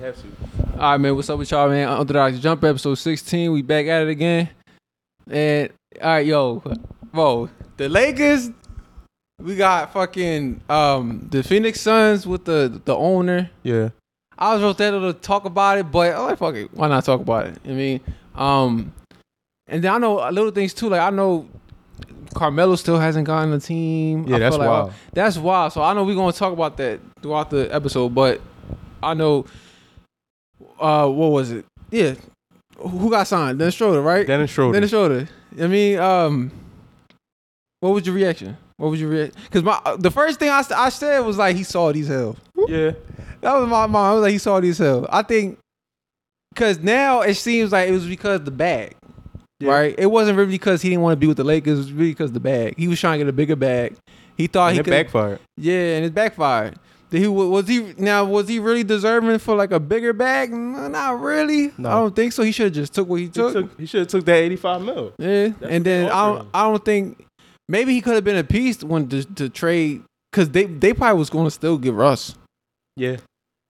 have to. All right, man. What's up with y'all, man? Unorthodox Jumpers episode 16. We back at it again. And all right, yo, bro, the Lakers. We got fucking um the Phoenix Suns with the the owner. Yeah. I was ready to talk about it, but I'm like, fuck it, why not talk about it? I mean, um, and then I know a little things too. Like I know Carmelo still hasn't gotten a team. Yeah, I that's feel like wild. That's wild. So I know we're gonna talk about that throughout the episode, but I know uh what was it? Yeah. Who got signed? Dennis Schroder, right? Dennis Schroder. Dennis Schroder. I mean, um what was your reaction? What was your reaction? Because my uh, the first thing I, I said was like he saw these hell. yeah. That was my mom. I was like he saw these hell. I think because now it seems like it was because the bag. Yeah. Right? It wasn't really because he didn't want to be with the Lakers. It was really because the bag. He was trying to get a bigger bag. He thought And he it could. backfired. Yeah, and it backfired. Did he was he now was he really deserving for like a bigger bag? Not really. No. I don't think so. He should have just took what he He, took. took, he should have took that 85 mil. yeah, That's and then I don't. I don't think maybe he could have been a piece when to, to trade because they they probably was going to still give Russ Yeah.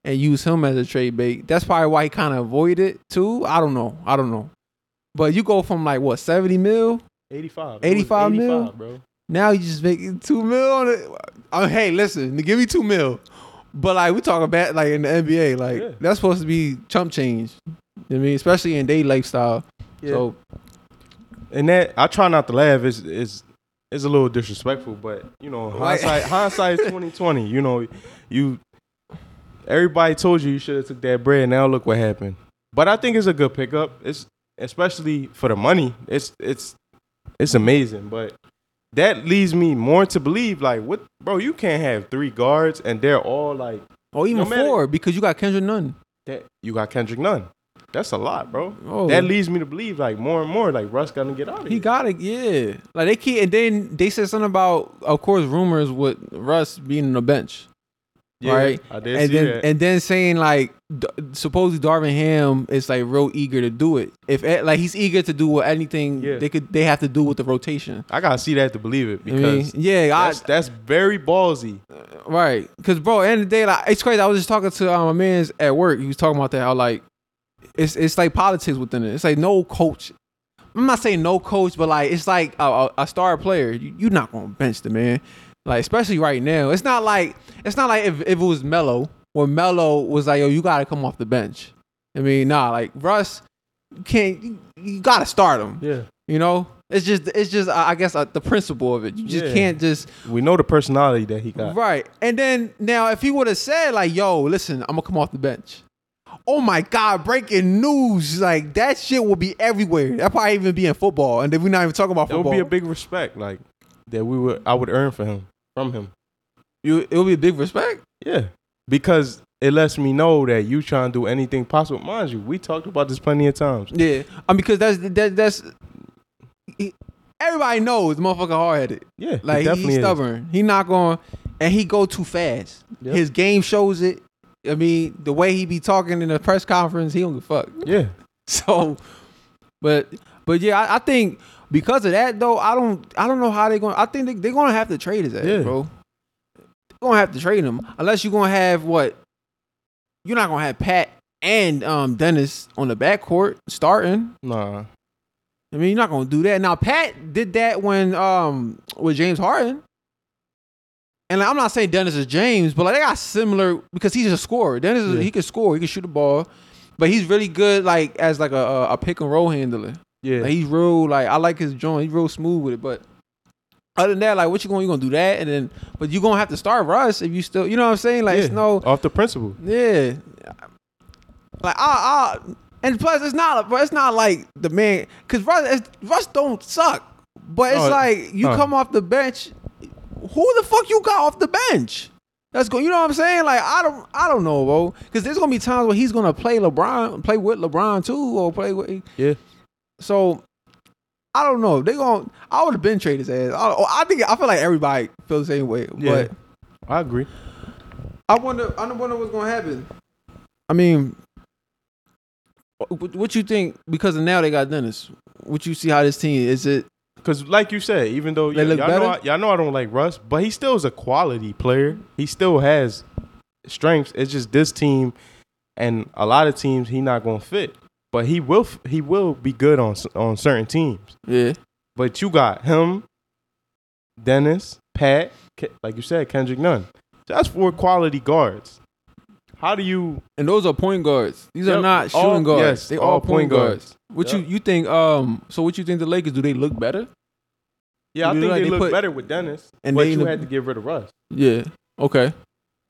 and use him as a trade bait. That's probably why he kind of avoided it too. I don't know. I don't know. But you go from like what seventy mil 85. It was 85 mil? bro. now you just making two mil on it. Uh, hey, listen, give me two mil. But like we talking about like in the NBA, like Yeah. that's supposed to be chump change. You know I mean, especially in day lifestyle. Yeah. So and that I try not to laugh. Is is is a little disrespectful, but you know, Right. hindsight hindsight is twenty twenty. You know, you everybody told you you should have took that bread. Now look what happened. But I think it's a good pickup. It's especially for the money. It's it's it's amazing. But that leads me more to believe like what bro, you can't have three guards and they're all like or even No four because you got Kendrick Nunn. that you got Kendrick Nunn. That's a lot, bro. Oh, That leads me to believe like more and more like Russ gonna get out of here. he got it. Yeah, like they keep and then they said something about, of course, rumors with Russ being on the bench. Yeah, right? I did and see then that. and then saying like D- supposedly Darvin Ham is like real eager to do it. If eh, like he's eager to do what anything Yeah. they could they have to do with the rotation. I gotta see that to believe it I mean, because yeah, that's, that's very ballsy. Right. Because bro, end of the day, like it's crazy. I was just talking to um, my man's at work. He was talking about that how like it's it's like politics within it. It's like no coach. I'm not saying no coach, but like it's like a, a, a star player. You, you're not gonna bench the man. Like especially right now, it's not like it's not like if, if it was Melo or Melo was like, yo, you gotta come off the bench. I mean, nah, like Russ, you can't you, you gotta start him. Yeah, You know, it's just it's just I I guess uh, the principle of it. You just Yeah. can't just we know the personality that he got. right. And then now if he would have said like, yo, listen, I'm gonna come off the bench. Oh my God! Breaking news! Like that shit will be everywhere. That probably even be in football, and then we're not even talking about football. It would be a big respect, like that we would I would earn for him from him. You, it would be a big respect. Yeah, because it lets me know that you trying to do anything possible. Mind you, we talked about this plenty of times. Yeah, I mean, because that's that, that's everybody knows the motherfucker hard headed. Yeah, Like he, he's is. stubborn. He not going, and he go too fast. Yep. His game shows it. I mean, the way he be talking in the press conference, he don't give a fuck. Yeah, So, but but yeah, I, I think because of that though, I don't I don't know how they're going. to I think they, they're gonna have to trade his ass, Yeah. bro. They're gonna have to trade him unless you're gonna have what. You're not gonna have Pat and um Dennis on the backcourt starting. nah. I mean, you're not gonna do that. Now, Pat did that when um with James Harden. And I'm not saying Dennis is James, but like they got similar because he's a scorer. Dennis is, Yeah. he can score, he can shoot the ball, but he's really good like as like a, a pick and roll handler. Yeah, Like he's real like I like his joint. He's real smooth with it. But other than that, like what you going? You gonna do that and then but you gonna have to start Russ if you still you know what I'm saying? Like it's no off the principle. yeah. Like I, I and plus it's not but it's not like the man because Russ Russ don't suck. But it's like you come off the bench. Who the fuck you got off the bench? That's go. You know what I'm saying? Like I don't, I don't know, bro. Because there's gonna be times where he's gonna play LeBron, play with LeBron too, or play with. Yeah. So I don't know. They going I would have been traded his ass. I, oh, I think I feel like everybody feels the same way. Yeah. But I agree. I wonder. I wonder what's gonna happen. I mean, what, you think? Because now they got Dennis. What you see how this team is it? Cause like you said, even though They y- look y'all know, I, better? y'all know I don't like Russ, but he still is a quality player. He still has strengths. It's just this team and a lot of teams he not gonna fit. But he will he will be good on on certain teams. Yeah. But you got him, Dennis, Pat, Ke- like you said, Kendrick Nunn. That's four quality guards. How do you? And those are point guards. These are Yep, not all- shooting guards. yes, they all all point point guards. guards. What Yep. you you think? Um. So what you think the Lakers do? They look better? Yeah, I think like they, they look put- better with Dennis, and but you the- had to get rid of Russ. Yeah. Okay.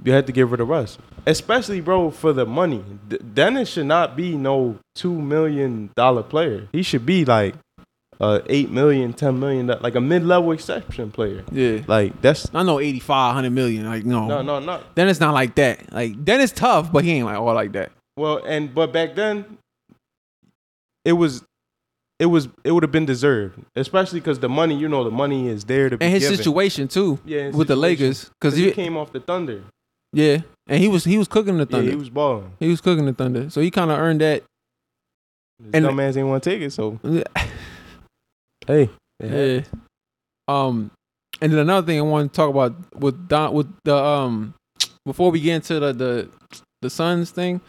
You had to get rid of Russ, especially bro for the money. D- Dennis should not be no two million dollar player. He should be like a eight million, ten million, like a mid level exception player. Yeah. Like that's I know 85, 100 million. Like no. no, no, no. It's not like that. Like Dennis tough, but he ain't like all like that. Well, and but back then, it was, it was, it would have been deserved, especially because the money, you know, the money is there to be And his given. situation too yeah, his with the situation. Lakers, because he he, came off the Thunder. Yeah, and he was he was cooking the thunder. Yeah, Thunder. he was balling. he was cooking the Thunder, so he kind of earned that. His And- dumbass ain't want to take it, so Yeah. hey, Yeah. Um, and then another thing I want to talk about with Don with the um before we get into the the the Suns thing,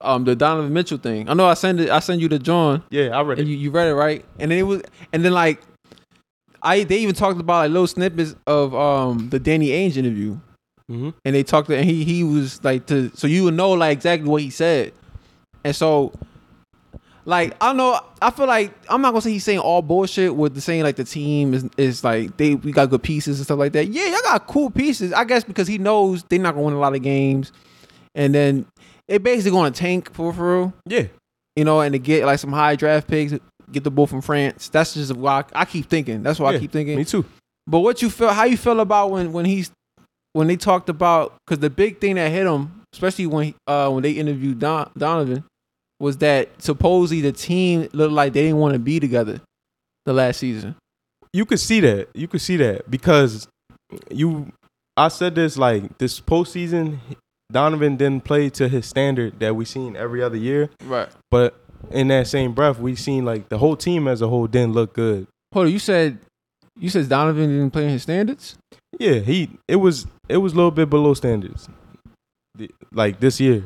um the Donovan Mitchell thing. I know I send it I send you the John yeah, I read and it. you, you read it right, and then it was and then like I they even talked about like little snippets of um the Danny Ainge interview, hmm and they talked and he he was like to so you would know like exactly what he said, and so. Like I don't know, I feel like I'm not gonna say he's saying all bullshit with the saying like the team is is like they we got good pieces and stuff like that. Yeah, y'all got cool pieces. I guess because he knows they're not gonna win a lot of games, and then it basically gonna tank for for real Yeah, you know, and to get like some high draft picks, get the bull from France. That's just why I, I keep thinking. That's why Yeah, I keep thinking. me too. But what you feel? How you feel about when when he's when they talked about because the big thing that hit him, especially when uh when they interviewed Don, Donovan, was that supposedly the team looked like they didn't want to be together the last season. You could see that. You could see that because you. I said this like this postseason. Donovan didn't play to his standard that we seen every other year. Right. But in that same breath, we seen like the whole team as a whole didn't look good. Hold on, you said you said Donovan didn't play in his standards. Yeah, he it was it was a little bit below standards. The- Like this year.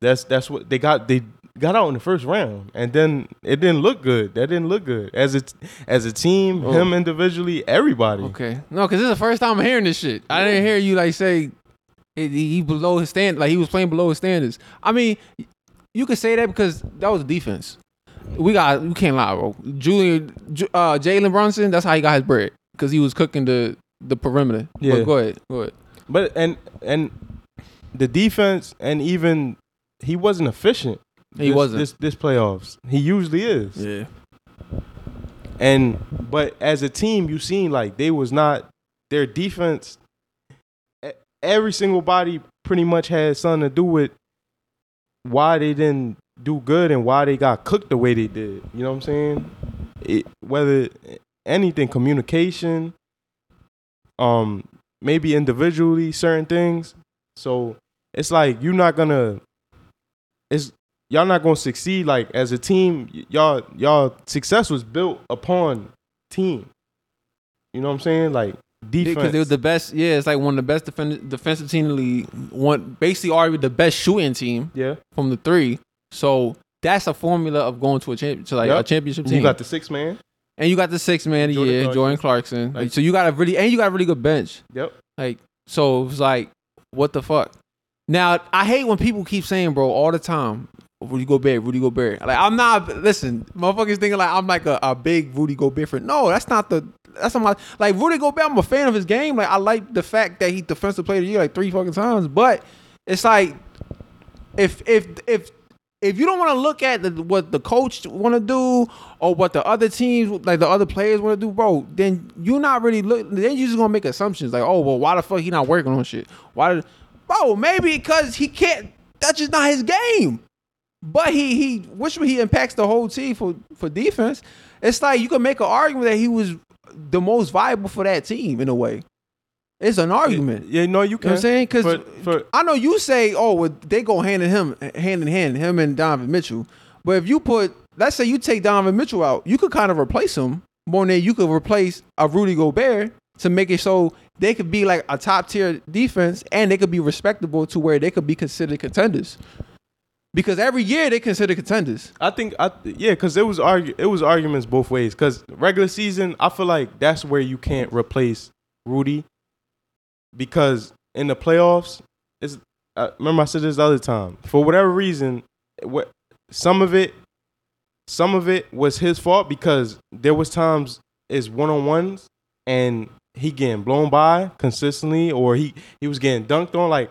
That's that's what they got they got out in the first round and then it didn't look good. That didn't look good. As a as a team, Oh. him individually, everybody. Okay. No, because this is the first time I'm hearing this shit. I didn't hear you like say he, he below his stand, like he was playing below his standards. I mean, you could say that because that was defense. We got we can't lie, bro. Julian, uh, Jalen Brunson, that's how he got his bread because he was cooking the the perimeter. Yeah. But go ahead, go ahead. But and and the defense and even he wasn't efficient. He this, wasn't. this this playoffs. He usually is. Yeah. And but as a team, you seen like they was not their defense. Every single body pretty much had something to do with why they didn't do good and why they got cooked the way they did. You know what I'm saying? It, whether anything, communication, um, maybe individually certain things. So it's like you're not gonna. It's y'all not gonna succeed like as a team. Y'all y'all success was built upon team. You know what I'm saying? Like defense. Because they were the best. Yeah, it's like one of the best defend, defensive team in the league. One basically already the best shooting team yeah. from the three. So that's a formula of going to a champ to like a championship team. You got the six man. And you got the six man of the Jordan year, Clarkson. Jordan Clarkson. Like- so you got a really and you got a really good bench. Yep. Like so it was like, what the fuck? Now I hate when people keep saying, bro, all the time, Rudy Gobert, Rudy Gobert. Like I'm not listen, motherfuckers thinking like I'm like a, a big Rudy Gobert fan. No, that's not the that's not my like Rudy Gobert, I'm a fan of his game. Like I like the fact that he defensive player of the year like three fucking times. But it's like if if if if you don't want to look at the, what the coach want to do or what the other teams like the other players want to do, bro, then you're not really look. Then you're just gonna make assumptions like, oh well, why the fuck he not working on shit? Why, did, bro? Maybe because he can't. That's just not his game. But he he which he impacts the whole team for for defense. It's like you can make an argument that he was the most viable for that team in a way. It's an argument. Yeah, no, you You know can. what I'm saying? Because I know you say, oh, well, they go hand in him, hand in hand, him and Donovan Mitchell. But if you put, let's say you take Donovan Mitchell out, you could kind of replace him more than you could replace a Rudy Gobert to make it so they could be like a top tier defense and they could be respectable to where they could be considered contenders. because every year they consider contenders. I think I yeah, because it was argu- it was arguments both ways. Because regular season, I feel like that's where you can't replace Rudy, because in the playoffs, it's I remember I said this the other time. For whatever reason, what some of it, some of it was his fault because there was times is one on ones and he getting blown by consistently, or he he was getting dunked on. Like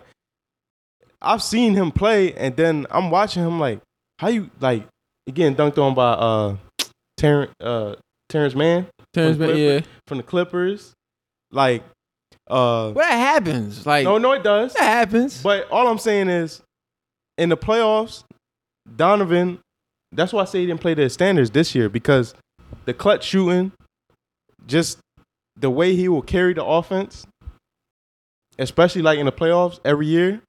I've seen him play, and then I'm watching him like, how you like getting dunked on by uh Terrence uh Terrence Mann Terrence Mann, yeah. from the Clippers, like uh Well, that happens. Like no no it does, that happens. but all I'm saying is in the playoffs, Donovan. That's why I say he didn't play to his standards this year because the clutch shooting, just the way he will carry the offense, especially like in the playoffs every year.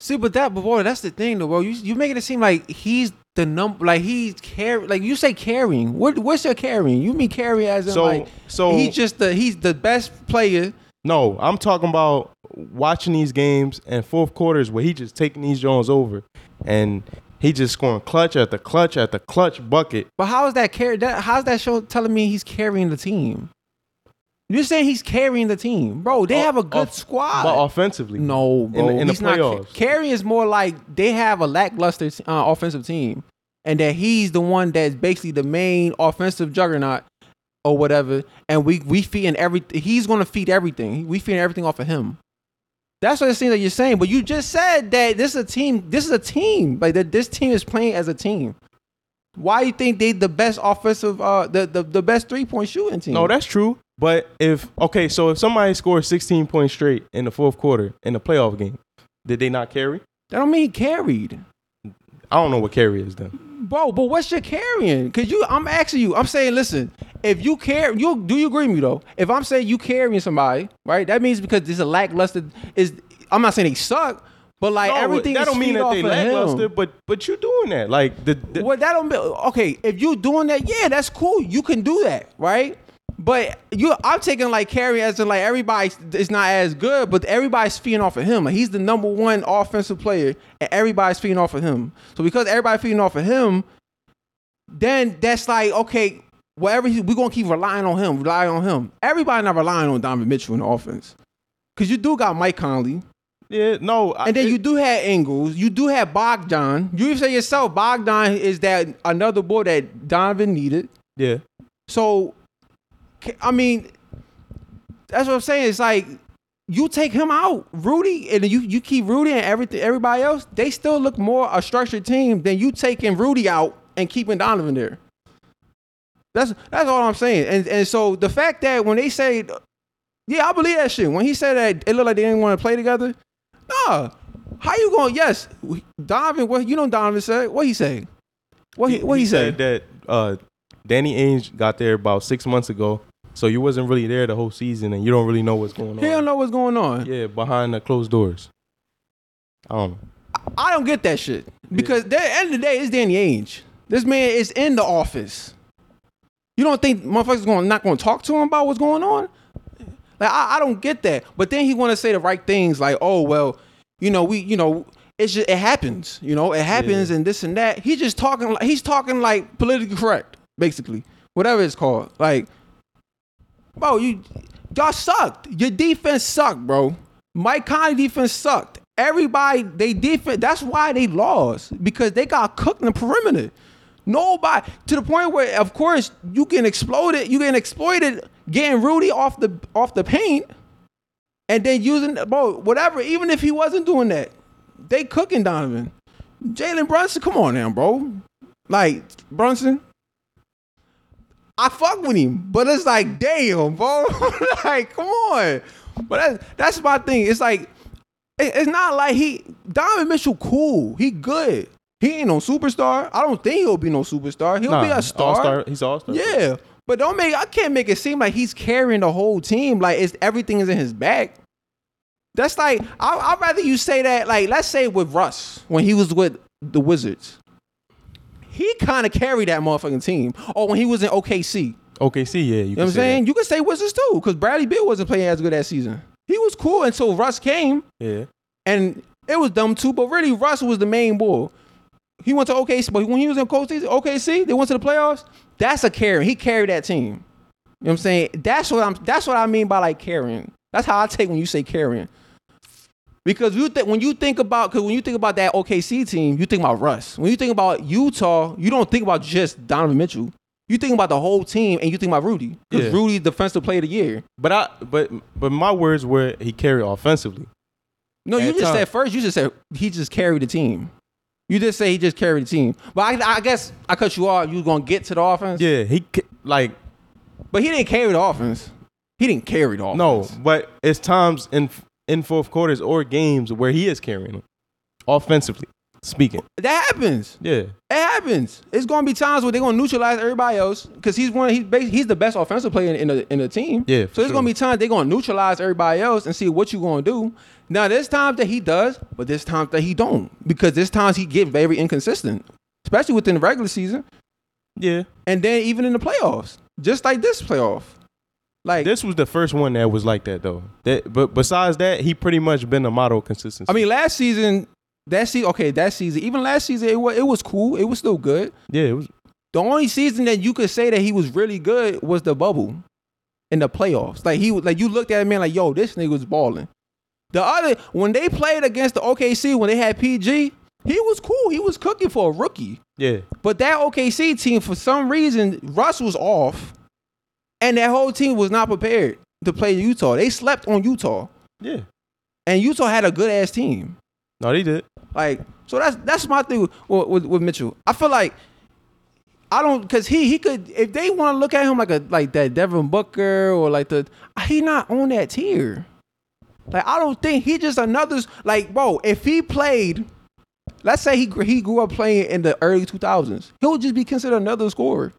See, but that, but boy, that's the thing, though, bro. You you making it seem like he's the number, like he's carry, like you say carrying. What what's your carrying? You mean carry as in So like so he's just the he's the best player. No, I'm talking about watching these games and fourth quarters where he just taking these Jones over and he just scoring clutch at the clutch at the clutch bucket. But how is that carry? That how's that show telling me he's carrying the team? You're saying he's carrying the team, bro. They Oh, have a good off- squad. But offensively, No, bro. in the he's not. playoffs. Carry is more like they have a lackluster uh, offensive team, and that he's the one that's basically the main offensive juggernaut or whatever. And we we feeding everything. He's gonna feed everything. We feeding everything off of him. That's what it seems like you're saying. But you just said that this is a team. This is a team. Like that. This team is playing as a team. Why you think they the best offensive, uh, the the, the best three point shooting team? No, that's true. But if okay, so if somebody scores 16 points straight in the fourth quarter in the playoff game, did they not carry? that don't mean he carried. I don't know what carry is then. Bro, but what's your carrying? Cause you, I'm asking you. I'm saying, listen. If you care, you do you agree with me though? If I'm saying you carrying somebody, right? That means because there's a lackluster. Is I'm not saying they suck, but like No, everything that don't mean that they lackluster, him. but but you doing that like the, the Well, that don't be okay. If you doing that, yeah, that's cool. You can do that, right? But you, I'm taking like carry as in like everybody is not as good, but everybody's feeding off of him. Like he's the number one offensive player, and everybody's feeding off of him. So because everybody's feeding off of him, then that's like okay, whatever he, we're gonna keep relying on him, relying on him. Everybody not relying on Donovan Mitchell in the offense, because you do got Mike Conley, yeah no. I- and then it- you do have Ingles, you do have Bogdan. You even say yourself, Bogdan is that another boy that Donovan needed. yeah. So, I mean, that's what I'm saying. It's like you take him out, Rudy, and you you keep Rudy and everything. Everybody else, they still look more a structured team than you taking Rudy out and keeping Donovan there. That's that's all I'm saying. And and so the fact that when they say, yeah, I believe that shit. When he said that it looked like they didn't want to play together, nah. How you going? Yes, Donovan. What you know? Donovan said. What he say? What he, what he, said said? that uh, Danny Ainge got there about six months ago, so you wasn't really there the whole season, and you don't really know what's going on. He don't know what's going on. Yeah, behind the closed doors. I don't know. I don't get that shit because at the end of the day, it's Danny Ainge. This man is in the office. You don't think motherfuckers going not going to talk to him about what's going on? Like I, I don't get that. But then he want to say the right things, like, oh well, you know, we, you know, it's just it happens. You know, it happens and this and that. He just talking like he's talking like politically correct, basically, whatever it's called. Like, bro, you y'all sucked. Your defense sucked, bro. Mike Conley defense sucked. Everybody, they defense. That's why they lost because they got cooked in the perimeter. Nobody to the point where, of course, you can explode it. You can exploit it, getting Rudy off the off the paint, and then using bro whatever. Even if he wasn't doing that, they cooking Donovan. Jalen Brunson, come on now, bro. Like Brunson, I fuck with him, but it's like, damn, bro. like, come on. But that's that's my thing. It's like, it- it's not like he Donovan Mitchell cool. He good. He ain't no superstar. I don't think he'll be no superstar. He'll be a star. all-star. He's all star. Yeah. But don't make I can't make it seem like he's carrying the whole team. Like it's everything is in his back. That's like I, I'd rather you say that. Like let's say with Russ when he was with the Wizards, he kind of carried that motherfucking team. Or when he was in OKC, OKC, yeah. You, you know what I'm saying? You could say Wizards too, because Bradley Beal wasn't playing as good that season. He was cool until Russ came, Yeah. and it was dumb too. But really, Russ was the main bull. he went to OKC, but when he was in OKC, OKC, they went to the playoffs. That's a carry. He carried that team. You know what I'm saying? That's what I'm. That's what I mean by like carrying. That's how I take when you say carrying. Because you think when you think about because when you think about that OKC team, you think about Russ. When you think about Utah, you don't think about just Donovan Mitchell. You think about the whole team, and you think about Rudy because Yeah. Rudy defensive player of the year. But I but but my words were he carried offensively. No, you just times. said first. You just said he just carried the team. You just say he just carried the team. But I, I guess I cut you off. You gonna get to the offense. Yeah, he like But he didn't carry the offense. He didn't carry the offense. no, but it's times in in fourth quarters or games where he is carrying them offensively speaking. that happens. Yeah, It happens. It's gonna be times where they're gonna neutralize everybody else because he's one. He's bas- he's the best offensive player in the in the team. Yeah, So for there's gonna be times they're gonna neutralize everybody else and see what you gonna do. Now there's times that he does, but there's times that he don't because there's times he get very inconsistent, especially within the regular season yeah. and then even in the playoffs, just like this playoff. Like This was the first one that was like that though. That but besides that, he pretty much been a model of consistency. I mean, last season, that season, okay, that season, even last season, it was it was cool. It was still good. yeah, it was The only season that you could say that he was really good was the bubble in the playoffs. Like he was like you looked at him and like, yo, this nigga was balling. The other when they played against the OKC when they had PG, he was cool. He was cooking for a rookie. yeah. But that OKC team, for some reason, Russ was off, and that whole team was not prepared to play Utah. They slept on Utah, Yeah. and Utah had a good ass team. No, they did. Like, so that's that's my thing with, with, with Mitchell. I feel like I don't because he he could if they want to look at him like a like that Devin Booker or like the he not on that tier. Like I don't think he just another like bro. If he played, let's say he he grew up playing in the early two thousands, he'll just be considered another scorer.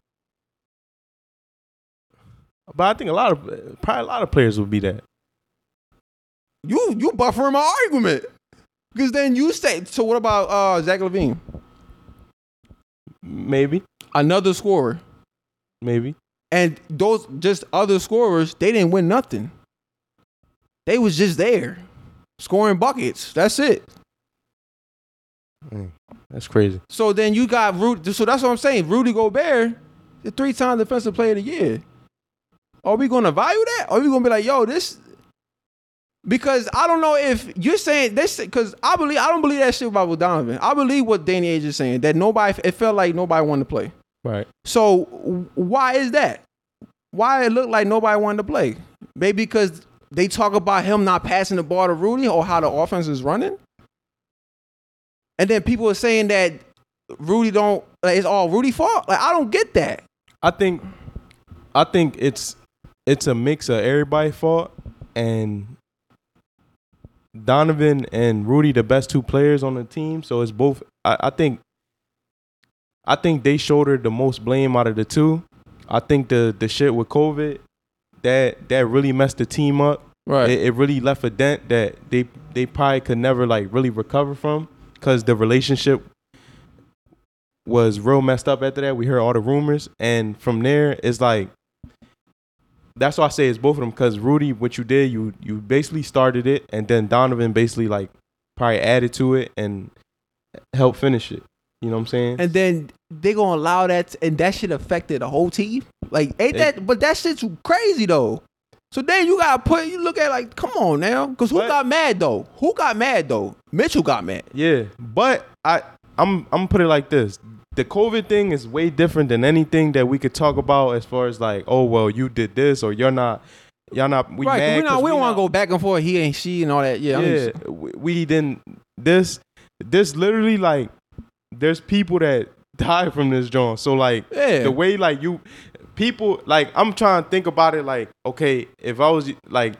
But I think a lot of probably a lot of players would be that. You you buffering my argument because then you say so. What about uh Zach LaVine? Maybe, Another scorer. maybe. And those just other scorers, they didn't win nothing. They was just there, scoring buckets. That's it. Mm, That's crazy. So then you got Rudy. So that's what I'm saying. Rudy Gobert, the three-time defensive player of the year. Are we gonna value that? Or are we gonna be like, yo, this? Because I don't know if you're saying this. Because I believe I don't believe that shit about Donovan. I believe what Danny Ainge is saying that nobody. It felt like nobody wanted to play. Right. So why is that? Why it looked like nobody wanted to play? Maybe because they talk about him not passing the ball to Rudy or how the offense is running. And then people are saying that Rudy don't like it's all Rudy fault. Like I don't get that. I think I think it's it's a mix of everybody fault and Donovan and Rudy the best two players on the team. So it's both I, I think I think they shouldered the most blame out of the two. I think the the shit with COVID that that really messed the team up. Right. It, it really left a dent that they they probably could never like really recover from because the relationship was real messed up after that. We heard all the rumors, and from there, it's like that's why I say it's both of them. Because Rudy, what you did, you you basically started it, and then Donovan basically like probably added to it and helped finish it. You know what I'm saying? and then they gonna allow that, and that shit affected the whole team. Like ain't They- that? But that shit's crazy though. So then you gotta put you look at like, come on now, because who But- got mad though? Who got mad though? Mitchell got mad. Yeah, but I I'm I'm gonna put it like this: the COVID thing is way different than anything that we could talk about as far as like, oh well, you did this or you're not, y'all not. We right, mad we, not, 'cause we don't want to go back and forth. He ain't she and all that. Yeah, Yeah, just- we, we didn't. This this literally like, there's people that die from this joint. So like, yeah. the way like you people like I'm trying to think about it like okay if I was like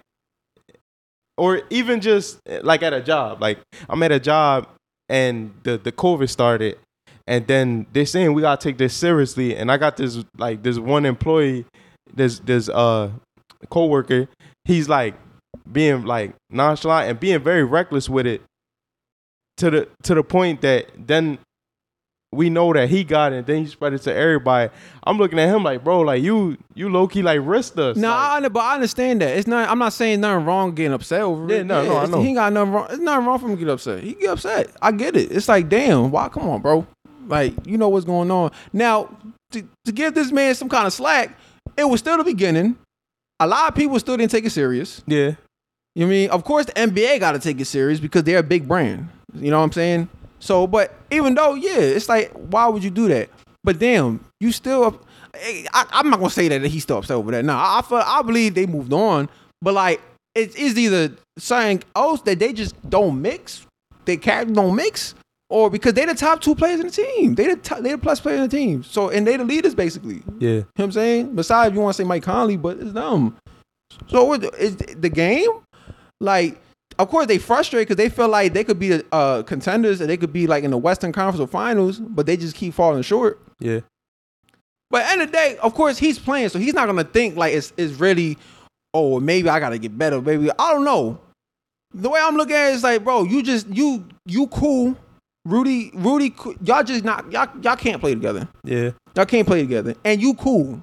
or even just eh, like at a job like I'm at a job and the the COVID started and then they're saying we gotta take this seriously and I got this like this one employee this this uh coworker he's like being like nonchalant and being very reckless with it to the to the point that then we know that he got it, and then he spread it to everybody. I'm looking at him like, bro, like you, you low key like risked us. No, like, I, but I understand that. It's not. I'm not saying nothing wrong getting upset over Yeah, it. no, no, I know. He got nothing wrong. It's nothing wrong for him to get upset. He get upset. I get it. It's like, damn, why? Come on, bro. Like, you know what's going on. Now, to, to give this man some kind of slack, it was still the beginning. A lot of people still didn't take it serious. Yeah. You know I mean? Of course, the NBA got to take it serious because they're a big brand. You know what I'm saying? So, but even though, yeah, it's like, why would you do that? But damn, you still. Eh, I, I'm not gonna say that he's still upset over that. No, I, I feel I believe they moved on, but like it is either something else that they just don't mix, they characters don't mix, or because they're the top two players in the team. They the top, they the plus player in the team. So and they're the leaders basically. Yeah. You know what I'm saying? Besides, you want to say Mike Conley, but it's them. So is the game like? Of course, they frustrate because they feel like they could be uh, contenders and they could be like in the Western Conference or Finals, but they just keep falling short. Yeah. But at the end of the day, of course, he's playing, so he's not gonna think like it's it's really, oh, maybe I gotta get better, maybe I don't know. The way I'm looking at it is like, bro, you just you you cool, Rudy, Rudy, y'all just not y'all y'all can't play together. Yeah. Y'all can't play together, and you cool.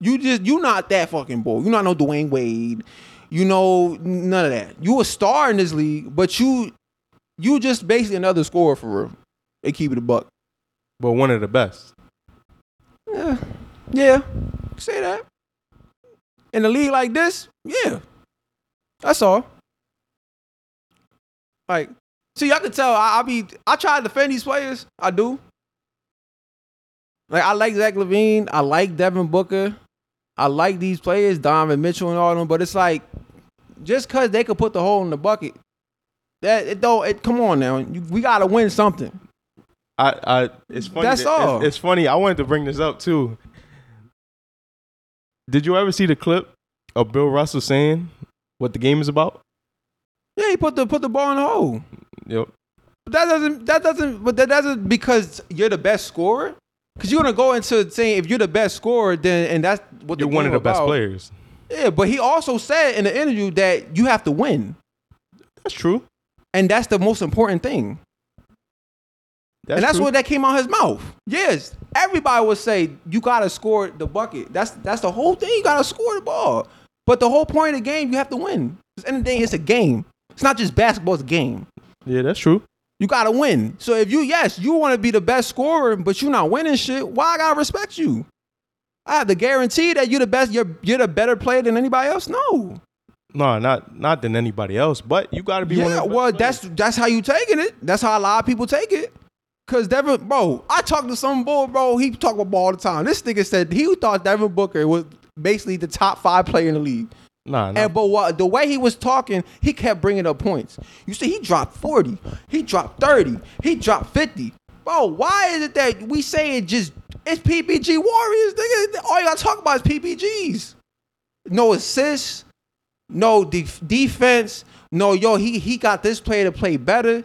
You just you not that fucking boy. You not no Dwyane Wade. You know none of that. You a star in this league, but you you just basically another scorer for real. They keep it a buck. But one of the best. Yeah, yeah, say that. In a league like this, yeah, that's all. Like, see, y'all can tell. I, I be, I try to defend these players. I do. Like, I like Zach LaVine. I like Devin Booker. I like these players, Donovan Mitchell and all of them. But it's like, just cause they could put the hole in the bucket, that it don't. It come on now. You, we gotta win something. I, I it's funny. That's that- it's- all. It's, funny. I wanted to bring this up too. Did you ever see the clip of Bill Russell saying what the game is about? Yeah, he put the put the ball in the hole. Yep. But that doesn't that doesn't but that doesn't because you're the best scorer. Because you're gonna go into saying if you're the best scorer, then and that's what You're the one of the best players. Yeah, but he also said in the interview that you have to win, That's true. and that's the most important thing. That's and that's true. what that came out of his mouth. Yes, everybody would say you gotta score the bucket. That's that's the whole thing. You gotta score the ball. But the whole point of the game, you have to win. At the end of the day, it's a game. It's not just basketball. It's a game. Yeah, that's true. You gotta win. So if you yes, you want to be the best scorer, but you're not winning shit, why I gotta respect you? I have to guarantee that you're the best. You're you're the better player than anybody else. No. No, not not than anybody else, but you got to be Yeah. the Well, players. that's that's how you taking it. That's how a lot of people take it. Cause Devin, bro, I talked to some boy, bro. He talk about ball all the time. This nigga said he thought Devin Booker was basically the top five player in the league. Nah, nah. And but the way he was talking, he kept bringing up points. You see, he dropped forty, he dropped thirty, he dropped fifty. Bro, why is it that we say it just it's PPG Warriors? Nigga, all you gotta talk about is PPGs. No assists, no def- defense. No, yo, he he got this player to play better.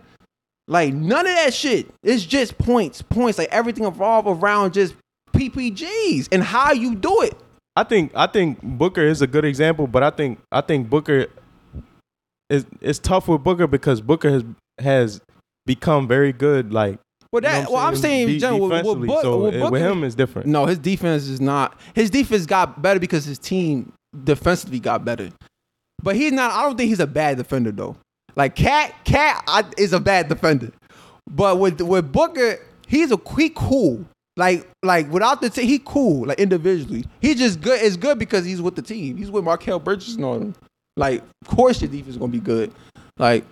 Like none of that shit. It's just points, points. Like everything revolve around just PPGs and how you do it. I think I think Booker is a good example, but I think I think Booker is it's tough with Booker because Booker has has become very good. Like Well, you know that well, I'm saying De- general, with, with. Book, so with uh, Booker, with him is different. no, his defense is not. His defense got better because his team defensively got better. But he's not. I don't think he's a bad defender though. Like KAT, KAT is a bad defender. But with with Booker, he's a he cool. Like like without the team, he cool. Like individually, he just good. It's good because he's with the team. He's with Mikal Bridges and all them. Like, of course your defense is gonna be good. Like,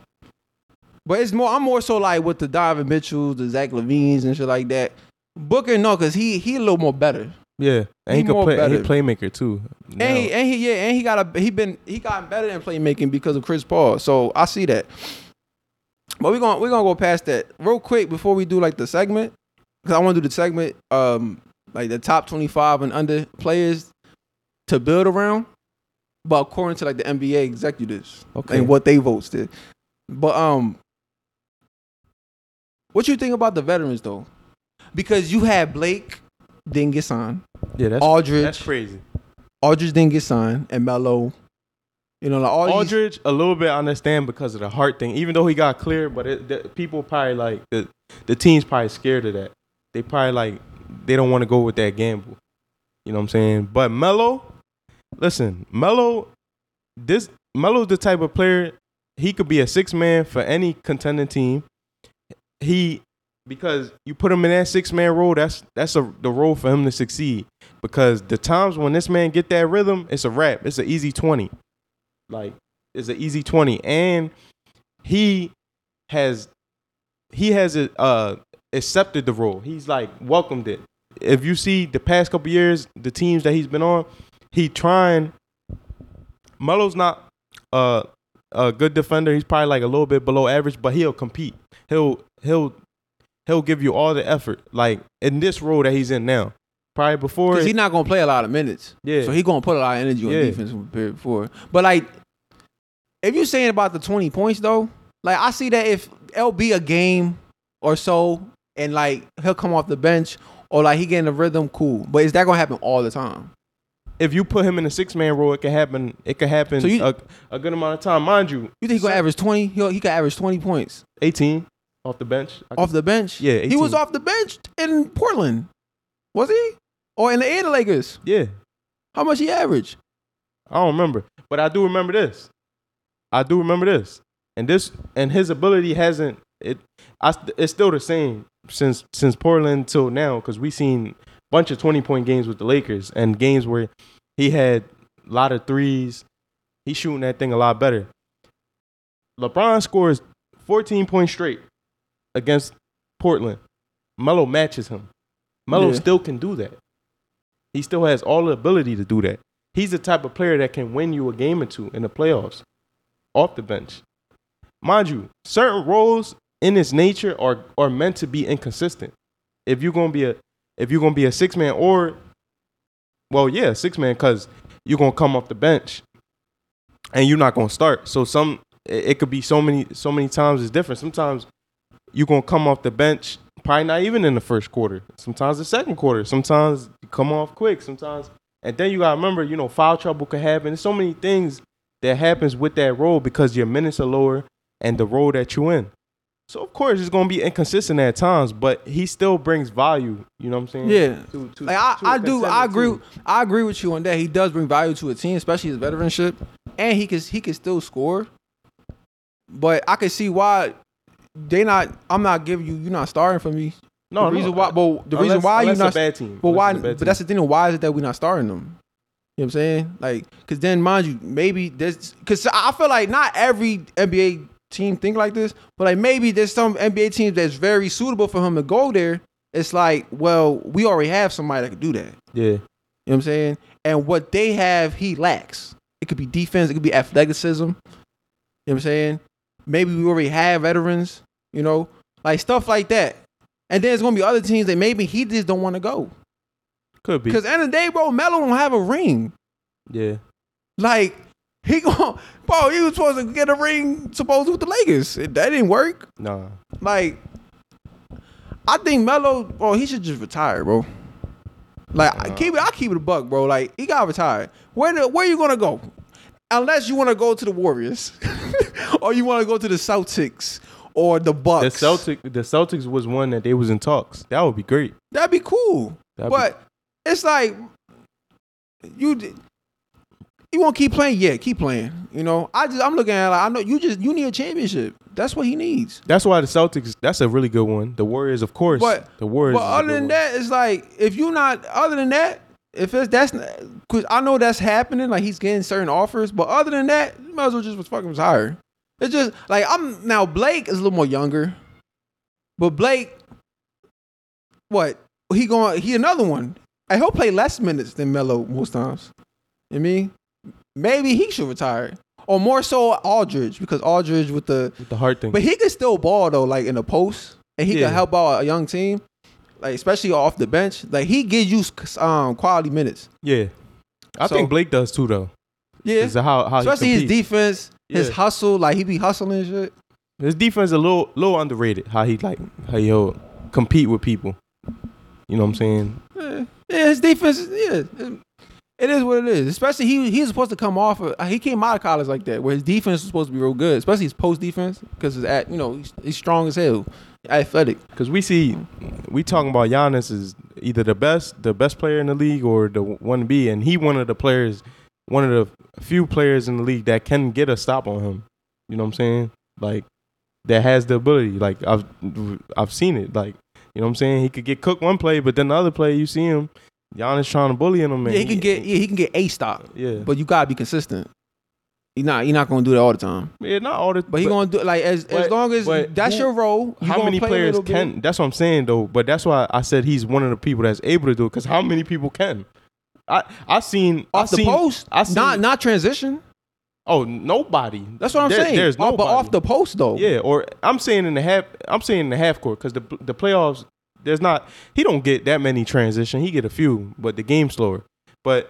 but it's more. I'm more so like with the Donovan Mitchells, the Zach LaVines and shit like that. Booker, no, cause he he a little more better. Yeah, and he, He could play. He playmaker too. Now, And he, and he yeah, and he got a he been he gotten better in playmaking because of Chris Paul. So I see that. But we're gonna we're gonna go past that real quick before we do like the segment. Cause I want to do the segment, um, like the top twenty five and under players to build around. But according to like the NBA executives Okay. and what they votes did. But um what you think about the veterans though? Because you had Blake didn't get signed. yeah, that's Aldridge that's crazy. Aldridge didn't get signed, and Melo. You know, like these, Aldridge, a little bit I understand because of the heart thing. Even though he got cleared, but it, the, people probably like the the team's probably scared of that. They probably like they don't want to go with that gamble. You know what I'm saying? But Melo, listen, Melo, this Melo's the type of player he could be a six man for any contending team. He because you put him in that six man role. That's that's a the role for him to succeed. Because the times when this man get that rhythm, it's a wrap. It's an easy twenty. Like it's an easy twenty, and he has he has a uh accepted the role. He's like welcomed it. If you see the past couple years, the teams that he's been on, he trying. Melo's not uh, a good defender. He's probably like a little bit below average, but he'll compete. He'll he'll he'll give you all the effort. Like in this role that he's in now. Probably before Because he's not gonna play a lot of minutes. Yeah. So he gonna put a lot of energy on Yeah. defense compared before. But like, if you're saying about the 20 points though, like I see that if LB a game or so, and like he'll come off the bench or like he getting a rhythm, cool. But is that gonna happen all the time? if you put him in a six man role, it could happen. It could happen So you- a, a good amount of time, mind you. You think he gonna average 20? He'll, he could average 20 points eighteen off the bench? I off the bench. Yeah, he was off the bench in Portland, was he? Or in the A Lakers? yeah, How much he average? I don't remember, but I do remember this. I do remember this, and this and his ability hasn't. It, I, it's still the same since since Portland till now because we seen a bunch of twenty point games with the Lakers and games where he had a lot of threes. He's shooting that thing a lot better. LeBron scores fourteen points straight against Portland. Melo matches him. Melo Yeah. still can do that. He still has all the ability to do that. He's the type of player that can win you a game or two in the playoffs off the bench. Mind you, certain roles in its nature are are meant to be inconsistent. If you're gonna be a if you're gonna be a six man or well, yeah, six man, because you're gonna come off the bench and you're not gonna start. So some it, could be so many so many times it's different. Sometimes you're gonna come off the bench, probably not even in the first quarter. Sometimes the second quarter. Sometimes you come off quick. Sometimes, and then you gotta remember, you know, foul trouble could happen. There's so many things that happens with that role because your minutes are lower and the role that you're in. So of course it's gonna be inconsistent at times, but he still brings value. You know what I'm saying? Yeah. To, to, Like I, to I do, I agree. team. I agree with you on that. He does bring value to a team, especially his veteranship, and he can he can still score. But I can see why they not. I'm not giving you. You're not starting for me. No, the no, reason why. But the reason why you unless not. a bad team. But Unless why? bad But that's the thing. Why is it that we're not starting them? You know what I'm saying? Like, cause then mind you, maybe there's cause I feel like not every NBA team think like this, but like maybe there's some NBA teams that's very suitable for him to go there. It's like, well, we already have somebody that could do that. yeah. You know what I'm saying? And what they have, he lacks. It could be defense, it could be athleticism. You know what I'm saying? Maybe we already have veterans, you know, like stuff like that. And then there's gonna be other teams that maybe he just don't want to go. Could be. Because end of the day, bro, Melo don't have a ring. Yeah. Like he going bro, he was supposed to get a ring supposed with the Lakers. That didn't work. Nah. Like I think Melo, bro, he should just retire, bro. Like I keep it, I keep it a buck, bro. Like he got retired. Where the, where you gonna go? Unless you want to go to the Warriors, or you want to go to the Celtics or the Bucks. The Bucks. Celtic the Celtics was one that they was in talks. That would be great. That'd be cool. That'd be- but it's like you you want to keep playing? Yeah, keep playing. You know, I just I'm looking at it like I know you just you need a championship. That's what he needs. That's why the Celtics. That's a really good one. The Warriors, of course. But- the Warriors. But other than one. that, it's like if you're not. Other than that, if it's that's because I know that's happening. Like he's getting certain offers, but other than that, you might as well just fucking retire. It's just like I'm now. Blake is a little more younger, but Blake, what he going? He another one. I he'll play less minutes than Melo most times. You know I mean, maybe he should retire, or more so Aldridge because Aldridge with the with the heart thing. but he could still ball though, like in the post, and he Yeah. can help out a young team, like especially off the bench. Like he gives you um quality minutes. yeah, I So- think Blake does too, though. Yeah, how how especially his defense, his Yeah. hustle. Like he be hustling and shit. His defense a little little underrated. How he like how he'll compete with people. You know what I'm saying? Yeah, yeah his defense. is- Yeah, it- is what it is. Especially he he's supposed to come off. Of, uh, he came out of college like that, where his defense was supposed to be real good, especially his post defense because his at you know he's, he's strong as hell, athletic. Because we see we talking about Giannis is either the best the best player in the league or the one be, and he one of the players, one of the few players in the league that can get a stop on him. You know what I'm saying? Like that has the ability. Like I've I've seen it. Like you know what I'm saying. He could get cooked one play, but then the other play you see him, Giannis trying to bully him. Yeah, Man. he can get yeah he can get a stop, yeah, but you gotta be consistent. He not he not gonna do that all the time. yeah, not all the. But he gonna do like as as long as that's who- your role. you how many play players little bit. can? That's what I'm saying though. But that's why I said he's one of the people that's able to do it. Because how many people can? I I seen I off the seen, post? I seen, not not transition. Oh, nobody. That's what I'm There- saying. There's Oh, but off the post though. Yeah, or I'm saying in the half. I'm saying in the half court because the the playoffs. There's not. He don't get that many transition. He get a few, but the game's slower. But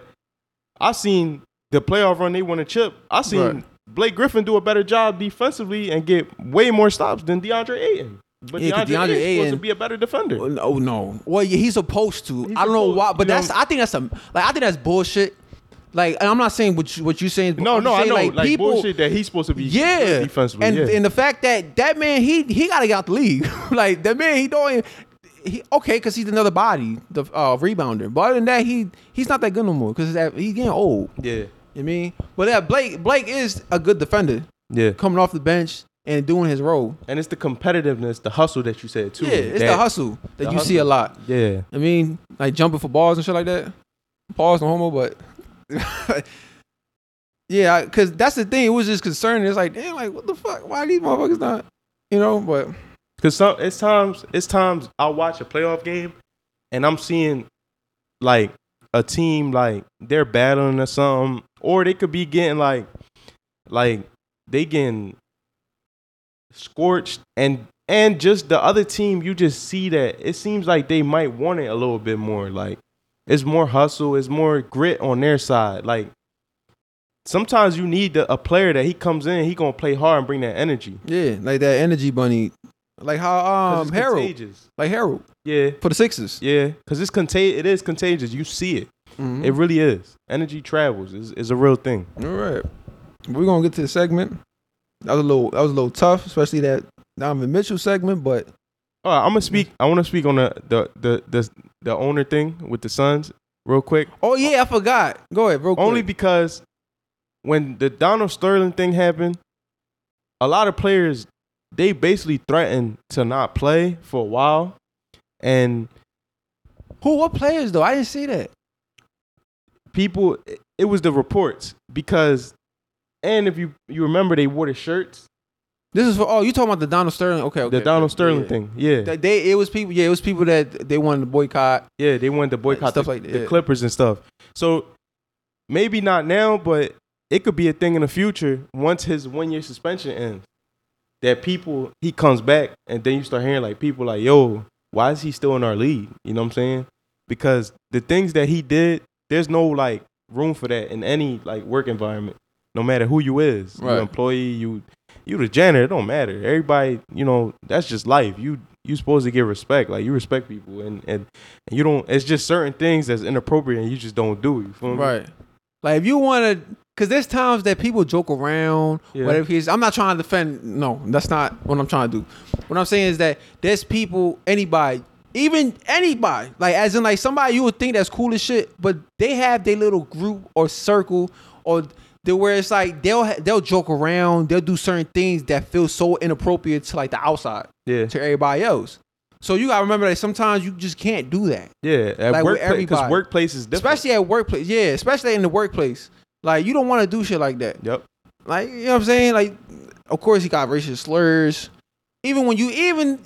I seen the playoff run. They won a chip. I seen Right. Blake Griffin do a better job defensively and get way more stops than DeAndre Ayton. But Yeah, DeAndre, DeAndre Ayton's supposed to Ayton- be a better defender. Oh, No, no. Well, yeah, he's supposed to. He's I don't know why, but that's. know- I think that's some. Like I think that's bullshit. Like and I'm not saying what you, what you saying. No, I'm no, I know. Like, Like, people, bullshit that he's supposed to be Yeah, defensively. and yeah. and the fact that that man he he got to get out the league. like that man he don't. Even, he, okay, because he's another body, the uh, rebounder. But other than that, he he's not that good no more because he's getting old. yeah, You know I mean, but that Blake Blake is a good defender yeah. coming off the bench and doing his role. And it's the competitiveness, the hustle that you said too. Yeah, it's that- the hustle that the you see a lot. Yeah, I mean, like jumping for balls and shit like that. Pause no homo, but yeah, because that's the thing. It was just concerning. It's like, damn, like what the fuck? Why these motherfuckers not? You know, but Cause some it's times it's times I watch a playoff game and I'm seeing like a team like they're battling or something, or they could be getting like like they getting scorched and and just the other team you just see that it seems like they might want it a little bit more like it's more hustle it's more grit on their side like sometimes you need a player that he comes in he gonna play hard and bring that energy. Yeah, like that energy bunny, like how um Harrell, contagious. like Harrell yeah for the Sixers. Yeah, because it's contag- It is contagious. You see it. Mhm. It really is. Energy travels. is is a real thing. All right, we're gonna get to the segment. That was a little that was a little tough, especially that Donovan Mitchell segment. But All right, I'm gonna speak. I want to speak on the the the the the owner thing with the Suns real quick. oh yeah, I forgot. Go ahead, real quick. Only because when the Donald Sterling thing happened, a lot of players they basically threatened to not play for a while, and who? What players though? I didn't see that. people it was the reports because, and if you you remember they wore the shirts, This is for oh, you talking about the Donald Sterling? Okay, okay. the Donald. Sterling Yeah. thing. Yeah, they it was people yeah it was people that they wanted to boycott Yeah, they wanted to boycott stuff the, like that, the. Clippers and stuff. So maybe not now, but it could be a thing in the future once his one year suspension ends. That people he comes back and then you start hearing like people like, yo, why is he still in our league? You know what I'm saying? Because the things that he did, there's no like room for that in any like work environment, no matter who you is. You Right. employee, you you the janitor, it don't matter. Everybody, you know, that's just life. You you supposed to get respect. Like you respect people and and and you don't. It's just certain things that's inappropriate, and you just don't do. it. You feel me? right like if you want to because there's times that people joke around Yeah. whatever he's I'm not trying to defend no that's not what I'm trying to do what I'm saying is that there's people anybody even anybody like as in like somebody you would think that's cool as shit but they have their little group or circle or they where it's like they'll they'll joke around they'll do certain things that feel so inappropriate to like the outside Yeah. to everybody else. So you gotta remember that sometimes you just can't do that, Yeah. At Like workplace, because workplace is different. especially at workplace. Yeah, especially in the workplace. Like you don't want to do shit like that. Yep. Like you know what I'm saying? Like, of course he got racial slurs. Even when you even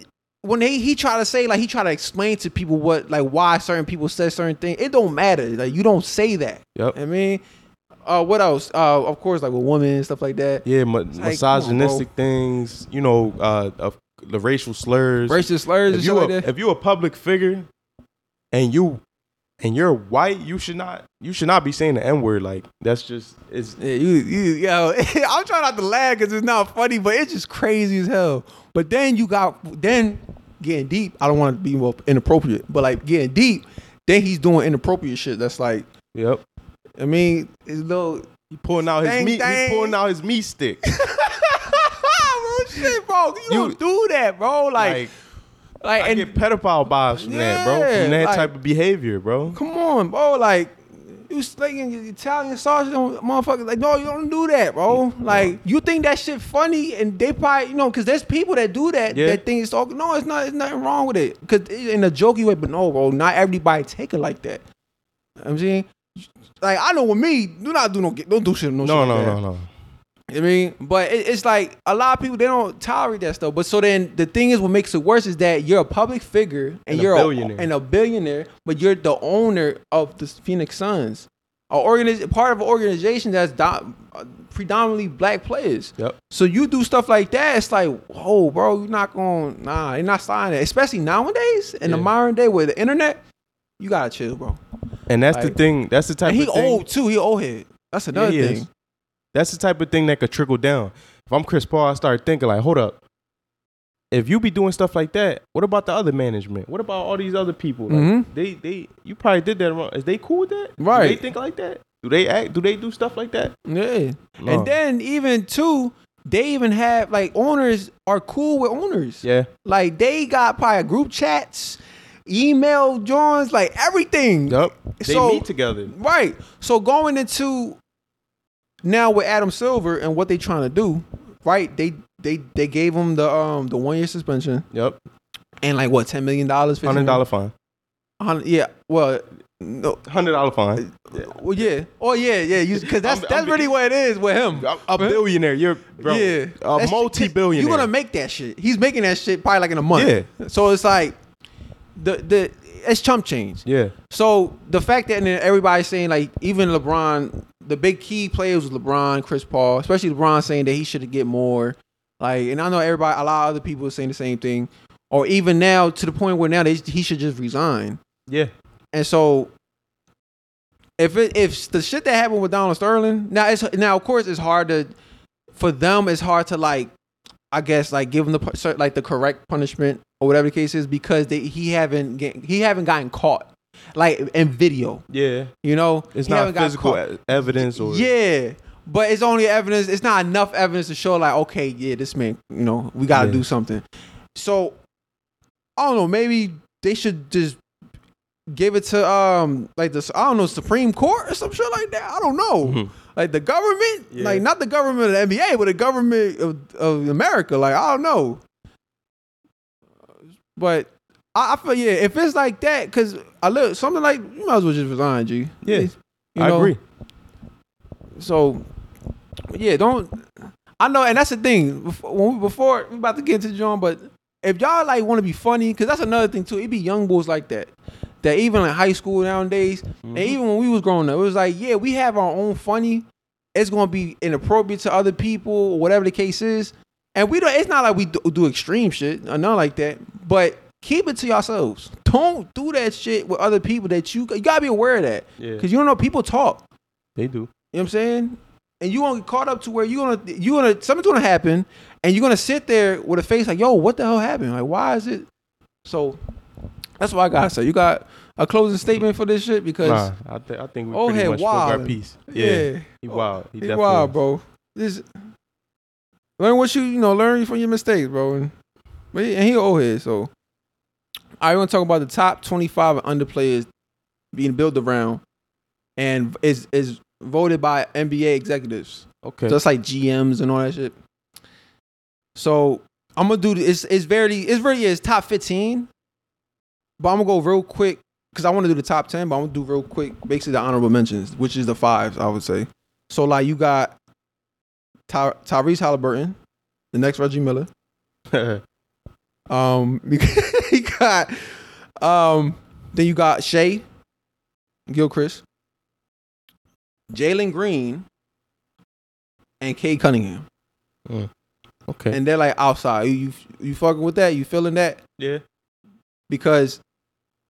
when he he try to say like he try to explain to people what like why certain people said certain things. It don't matter. Like you don't say that. Yep. I mean, uh, what else? Uh, of course, like with women and stuff like that. Yeah. Ma- like, come on, misogynistic things. You know, uh, of the racial slurs. Racial slurs and if you like a, if you a public figure, and you and you're white, you should not you should not be saying the n word. Like that's just it's Yeah, you, you, yo, I'm trying not to laugh because it's not funny, but it's just crazy as hell. But then you got, then getting deep. I don't want to be more inappropriate, but like getting deep, then he's doing inappropriate shit. That's like, yep. I mean, it's little, He pulling out his meat. dang. He pulling out his meat stick. bro, shit, bro, you, don't do that, bro. Like, like like, I and get pedophile vibes from that, bro. Yeah, From that like- type of behavior, bro. come on, bro, like, You slinging Italian sausage on motherfuckers. Like, no, you don't do that, bro. Like, you think that shit funny, and they probably, you know, because there's people that do that. Yeah. That think it's all. No, it's not. It's nothing wrong with it. Because in a jokey way, but no, bro. Not everybody take it like that. I'm saying, like, I know with me, do not do no, don't do shit. No, No, shit no, like that. no, no. I mean, but it, it's like a lot of people they don't tolerate that stuff. But so then the thing is, what makes it worse is that you're a public figure and, And you're billionaire. and a billionaire, but you're the owner of the Phoenix Suns, a organiz- part of an organization that's do- predominantly black players. Yep. So you do stuff like that, it's like, whoa, bro, you're not going, nah, you're not signing it. Especially nowadays in the modern day with the internet, you gotta chill, bro. And that's the thing. That's the type And he of thing. old too. He old head. That's another he thing. is. That's the type of thing that could trickle down. If I'm Chris Paul, I start thinking like, hold up. If you be doing stuff like that, what about the other management? What about all these other people? Like, Mhm. They they you probably did that wrong. Is they cool with that? Do Right. they think like that? Do they act? Do they do stuff like that? Yeah. No. And then even too, they even have like owners are cool with owners. yeah, Like they got probably group chats, email joins, like everything. yep. They So- meet together. Right. So going into now with Adam Silver and what they trying to do, right? They they they gave him the um the one year suspension Yep, and like what ten million dollars, hundred dollar fine. Hundred, Yeah. Well, no. Hundred dollar fine. Well, yeah. Oh yeah, yeah. Because that's I'm- that's I'm- really what it is with him. A, a billionaire. You're bro. Yeah, A multi billionaire. You're gonna make that shit. He's making that shit probably like in a month. Yeah. So it's like the the it's chump change. Yeah. So the fact that everybody's saying like even LeBron, the big key players was LeBron, Chris Paul, especially LeBron saying that he should get more. Like, and I know everybody, a lot of other people are saying the same thing, or even now to the point where now they, he should just resign. Yeah. And so, if it if the shit that happened with Donald Sterling, now it's now of course it's hard to for them. It's hard to like, I guess like give him the like the correct punishment or whatever the case is because they he haven't get, he haven't gotten caught like in video. Yeah. You know, It's not physical evidence or Yeah. But it's only evidence. It's not enough evidence to show like, okay, yeah, this man, you know, we got to Yeah. do something. So I don't know. Maybe they should just give it to um like the I don't know Supreme Court or some shit like that. I don't know. Mhm. Like the government, Yeah. like not the government of the NBA, but the government of, of America. Like I don't know. But I, I feel yeah, if it's like that, because I look something like you might as well just resign, G. Yeah. You I know? agree. So, yeah, don't. I know, and that's the thing. Before, when we, before we about to get into John, but if y'all like want to be funny, because that's another thing too. It be young boys like that. That even in high school nowadays, and mm-hmm. even when we was growing up, it was like, yeah, we have our own funny. It's gonna be inappropriate to other people, or whatever the case is. And we don't. It's not like we do, do extreme shit or nothing like that. But keep it to yourselves. Don't do that shit with other people. That you you gotta be aware of that Yeah. because you don't know people talk. They do. You know what I'm saying? And you gonna get caught up to where you gonna you gonna something's gonna happen, and you're gonna sit there with a face like, "Yo, what the hell happened? Like, why is it?" So that's what I gotta say. You got a closing statement for this shit because Nah, I, th- I think we Old pretty much spoke our piece. yeah, Yeah. He wild. He, he definitely wild, is. bro. This learn what you you know learn from your mistakes, bro. And, and he old head, so I want to talk about the top 25 and under players being built around, and is is voted by NBA executives. Okay. just like GMs and all that shit. So I'm gonna do this. It's very it's very it's top 15, but I'm gonna go real quick because I want to do the top 10, but I'm gonna do real quick basically the honorable mentions, which is the fives I would say. So like you got Ty- Tyrese Halliburton, the next Reggie Miller. Um, you got um, then you got Shai, Gilchrist, Jalen Green, and Cade Cunningham, okay. and they're like outside. You you, you fucking with that? You feeling that? yeah. Because,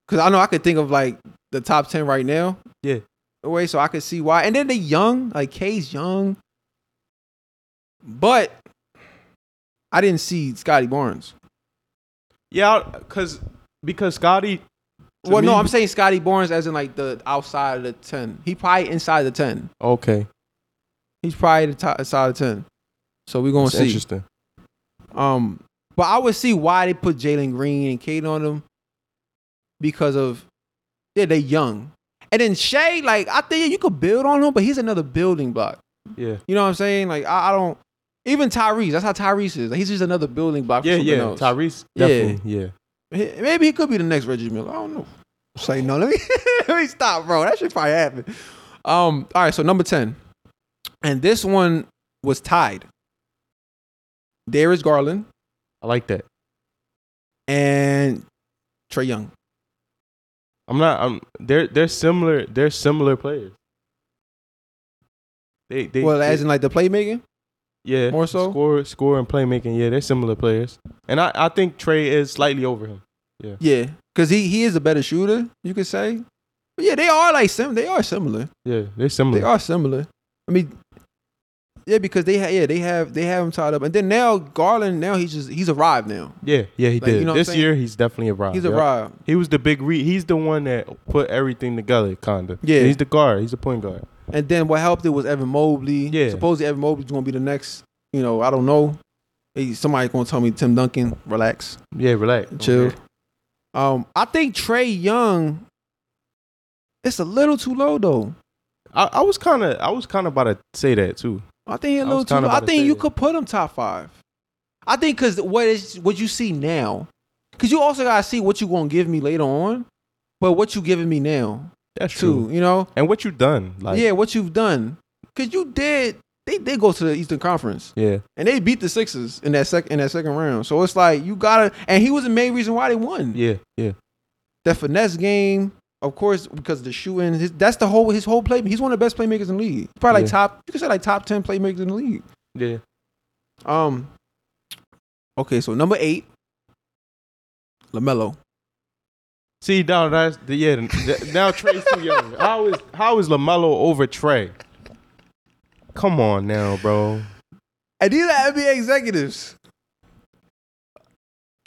because I know I could think of like the top ten right now. Yeah. Way so I could see why. And then they young, like K's young, but I didn't see Scottie Barnes. Yeah, cause because Scottie. Well, no, I'm saying Scottie Barnes as in like the outside of the ten. He probably inside the ten. Okay. He's probably the top side of ten. So we're gonna That's see. interesting. Um, but I would see why they put Jalen Green and Cade on them because of yeah, they young. And then Shai, like I think you could build on him, but he's another building block. Yeah. You know what I'm saying? Like I, I don't. Even Tyrese, that's how Tyrese is. Like, he's just another building block. Yeah, something yeah. else. Tyrese, Yeah. definitely, yeah. He- Maybe he could be the next Reggie Miller. I don't know. Say no. Let me let me stop, bro. That should probably happen. Um. All right. So number ten, and this one was tied. Darius Garland I like that. and Trae Young. I'm not. I'm. They're they're similar. They're similar players. They they well, they- as in like the playmaking. Yeah more so? score score and playmaking. Yeah, they're similar players, and I I think Trae is slightly over him. Yeah, yeah, because he he is a better shooter. You could say. But yeah, they are like sim. They are similar. Yeah, they're similar. They are similar. I mean, yeah, because they ha- yeah they have they have him tied up, and then now Garland now he's just he's arrived now. Yeah, yeah, he Like, did. you know this year, he's definitely arrived. He's Yep. arrived. He was the big re. He's the one that put everything together, kinda. Yeah. he's the guard. He's the point guard. And then what helped it was Evan Mobley. Yeah. Supposedly Evan Mobley's gonna be the next. You know, I don't know. Hey, somebody's gonna tell me Tim Duncan, relax, Yeah, relax, chill. Okay. Um, I think Trae Young. It's a little too low though. I, I was kind of, I was kind of about to say that too. I think a little too low. I think you that. could put him top five. I think because what is what you see now, because you also gotta see what you gonna give me later on, but what you giving me now That's too. true. You know, And what you've done? Like, yeah, what you've done, because you did. They did go to the Eastern Conference yeah, and they beat the Sixers in that second in that second round. So it's like you gotta, and he was the main reason why they won. yeah, yeah. That finesse game, of course, because of the shooting. His, that's the whole his whole play. He's one of the best playmakers in the league. Probably like top. You could say like top ten playmakers in the league. Yeah. Um. Okay, so number eight, Lamelo. See, now that's the yeah. the- Now Trae's too young. How is how is Lamelo over Trae? Come on now, bro. And these are NBA executives.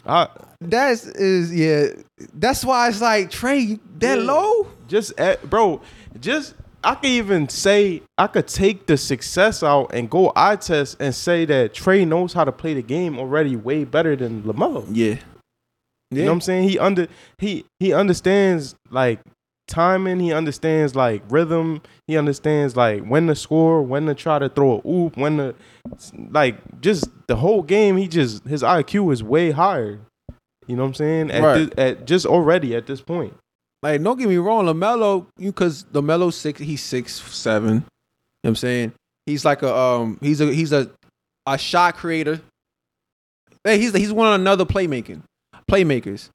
I That's is yeah. That's why it's like Trae that Yeah. low. just at, bro, just I could even say I could take the success out and go eye test and say that Trae knows how to play the game already way better than Lamelo. Yeah. You know what I'm saying? He under he he understands like timing. He understands like rhythm. He understands like when to score, when to try to throw a oop, when to like just the whole game. He just his IQ is way higher. You know what I'm saying? At, Right. this, at just already at this point. Like, don't get me wrong, Lamelo, you cause Lamelo six, he's six seven. You know what I'm saying? He's like a um he's a he's a a shot creator. Hey, he's he's one of another playmaking playmakers.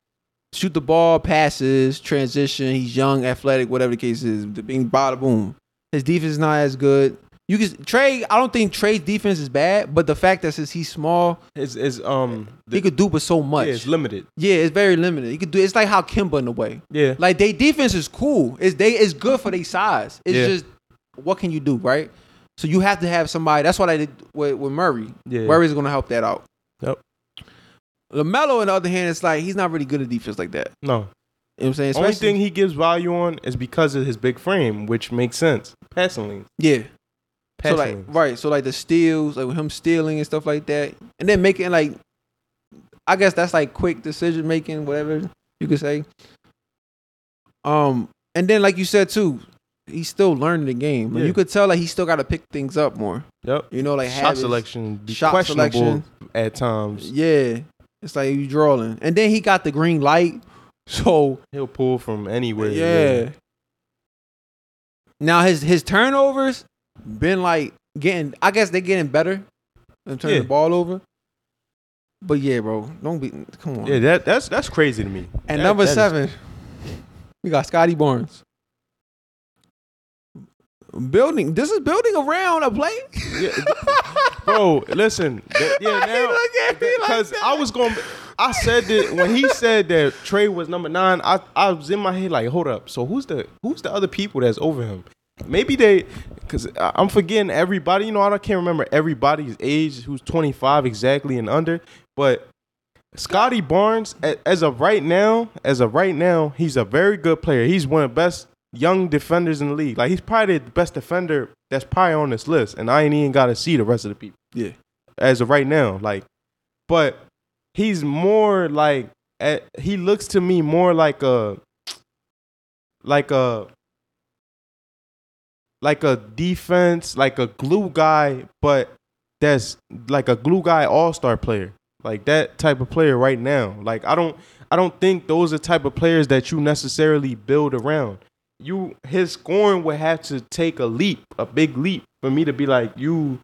Shoot the ball, passes, transition. He's young, athletic, whatever the case is. Being bada boom. His defense is not as good. You can Trae. I don't think Trae's defense is bad, but the fact that since he's small, Is is um he could do but so much. yeah, it's limited. Yeah, it's very limited. He could do. It's like how Kemba in a way. Yeah. Like they defense is cool. It's they it's good for their size. It's Yeah. just what can you do, right? So you have to have somebody. That's what I did with, with Murray. Yeah. Murray's gonna help that out. Yep. Lamelo, on the other hand, it's like he's not really good at defense like that. No. You know what I'm saying? The only thing he gives value on is because of his big frame, which makes sense. Passing lanes. yeah. So like lanes. right, so like the steals, like with him stealing and stuff like that, and then making like, I guess that's like quick decision making, whatever you could say. Um, and then like you said too, he's still learning the game. Like, Yeah. You could tell like he still got to pick things up more. Yep. You know, like Shot habits. selection shot selection. at times. Yeah, it's like you drawing, and then he got the green light, so He'll pull from anywhere. yeah. Now his his turnovers been like getting. I guess they're getting better in turning Yeah. the ball over. But yeah, bro, don't be. Come on. Yeah, that that's that's crazy to me. and That- number that is- seven, we got Scottie Barnes. Building. This is building around a play. Yeah, bro, listen. yeah, now look at me like because that. I was going. I said that when he said that Trae was number nine. I I was in my head like, hold up. So who's the who's the other people that's over him? Maybe they, because I'm forgetting everybody. You know, I can't remember everybody's age who's 25 exactly and under. But Scottie Barnes, as of right now, as of right now, he's a very good player. He's one of the best young defenders in the league. Like he's probably the best defender that's probably on this list. And I ain't even got to see the rest of the people Yeah. as of right now. Like, but he's more like at, he looks to me more like a like a like a defense, like a glue guy, but that's like a glue guy all star player. Like that type of player right now. Like I don't I don't think those are type of players that you necessarily build around. You his scoring would have to take a leap, a big leap for me to be like you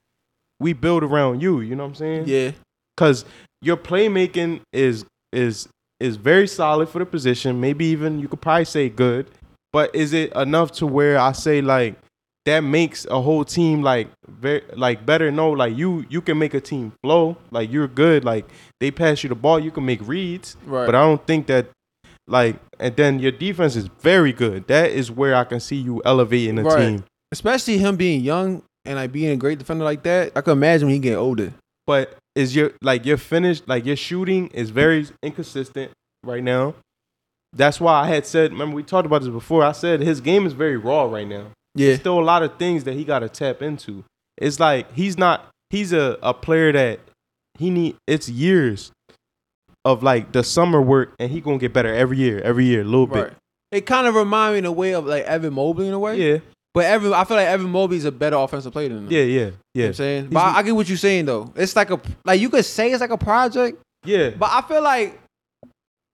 we build around you, you know what I'm saying? Yeah. Cuz your playmaking is is is very solid for the position, maybe even you could probably say good, but is it enough to where I say like that makes a whole team like very like better no like you you can make a team flow like you're good like they pass you the ball you can make reads Right. but i don't think that like and then your defense is very good that is where i can see you elevating a Right. team Especially him being young and like being a great defender like that. I can imagine when he get older. but is your like your finish like your shooting is very inconsistent right now that's why i had said remember we talked about this before i said his game is very raw right now Yeah. still a lot of things that he got to tap into. It's like he's not he's a, a player that he need it's years of like the summer work and he to get better every year, every year a little Right. It kind of remind me in a way of like Evan Mobley in a way. Yeah. But Evan, I feel like Evan Mobley's a better offensive player than him. Yeah, yeah. You know what Yeah. I'm saying? He's- But I, I get what you're saying though. It's like a like you could say it's like a project, Yeah. but I feel like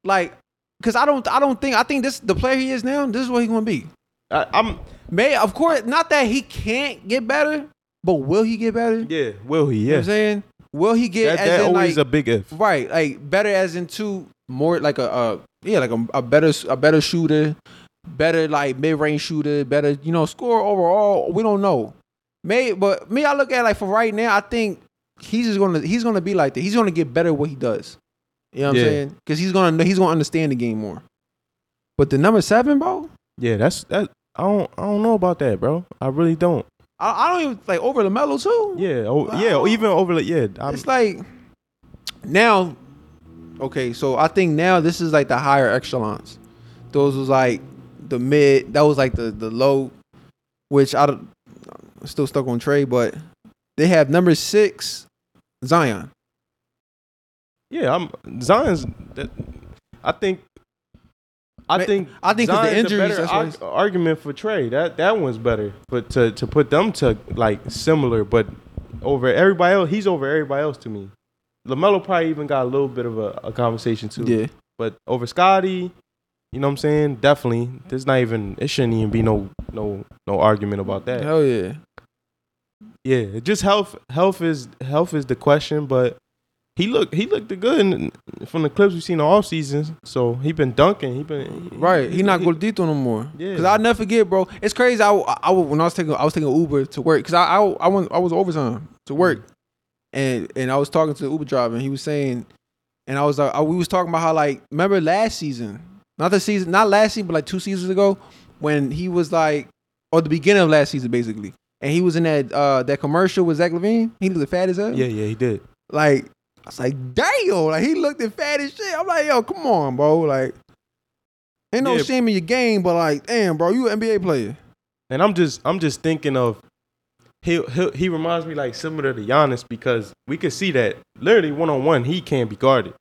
like because I don't I don't think I think this the player he is now. This is what he's gonna be. I, I'm May of course not that he can't get better, but will he get better? yeah, will he? You know what Yeah. I'm saying? Will he get That, as that in always like a big if. right like better as in two more like a, a yeah like a, a better a better shooter, better like mid range shooter, better you know score overall. We don't know. May but me I look at like for right now I think he's just gonna he's gonna be like that. He's gonna get better at what he does. You know what Yeah. I'm saying? Because he's gonna he's gonna understand the game more. But the number seven, bro, Yeah, that's that I don't I don't know about that, bro. I really don't. I, I don't even like over the mellow too. Yeah. Oh, yeah, even over like yeah, I'm, it's like now okay so i think now this is like the higher echelons those was like the mid that was like the the low which i I'm still stuck on Trae but they have number six zion yeah, I'm Zion's that, I think I think I think the Zion's a injuries, that's why arg- argument for Trae. That that one's better. But to to put them to like similar, but over everybody else, he's over everybody else to me. Lamelo probably even got a little bit of a, a conversation too. yeah But over Scottie, you know what I'm saying? Definitely. There's not even it shouldn't even be no no no argument about that. hell yeah Yeah, just health. Health is health is the question, but he looked he looked good in, from the clips we've seen all seasons. So he been dunking. He been right he not gordito no more Yeah. because i'll never forget bro it's crazy I, I, I when i was taking i was taking uber to work because I, I i went i was overtime to work and and I was talking to the Uber driver, and he was saying, and I was like, we was talking about how like, remember last season, not the season, not last season, but like two seasons ago, when he was like, or the beginning of last season, basically, and he was in that uh that commercial with Zach LaVine. He looked fat as hell. Yeah, yeah, he did. Like was like, damn, like he looked at fat as shit. I'm like, yo, come on, bro, like. Ain't no Yeah. shame in your game, but like, damn, bro, you an NBA player. And I'm just I'm just thinking of he he he reminds me like similar to Giannis because we could see that literally one on one he can't be guarded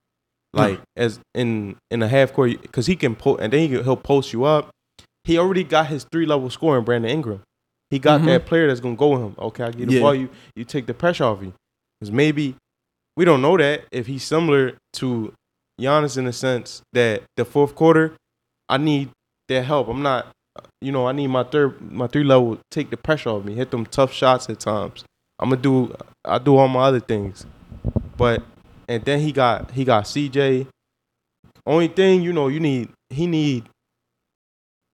like as in in a half court because he can pull and then he, can- he'll post you up. He already got his three level scoring, Brandon Ingram. He got Mhm. that player that's gonna go with him. Okay, I get the Yeah. ball. You you take the pressure off you because maybe we don't know that if he's similar to Giannis in the sense that the fourth quarter, I need their help. I'm not you know, I need my third, my three level take the pressure off me, hit them tough shots at times. I'm gonna do, I do all my other things, but and then he got he got CJ. Only thing you know, you need he need,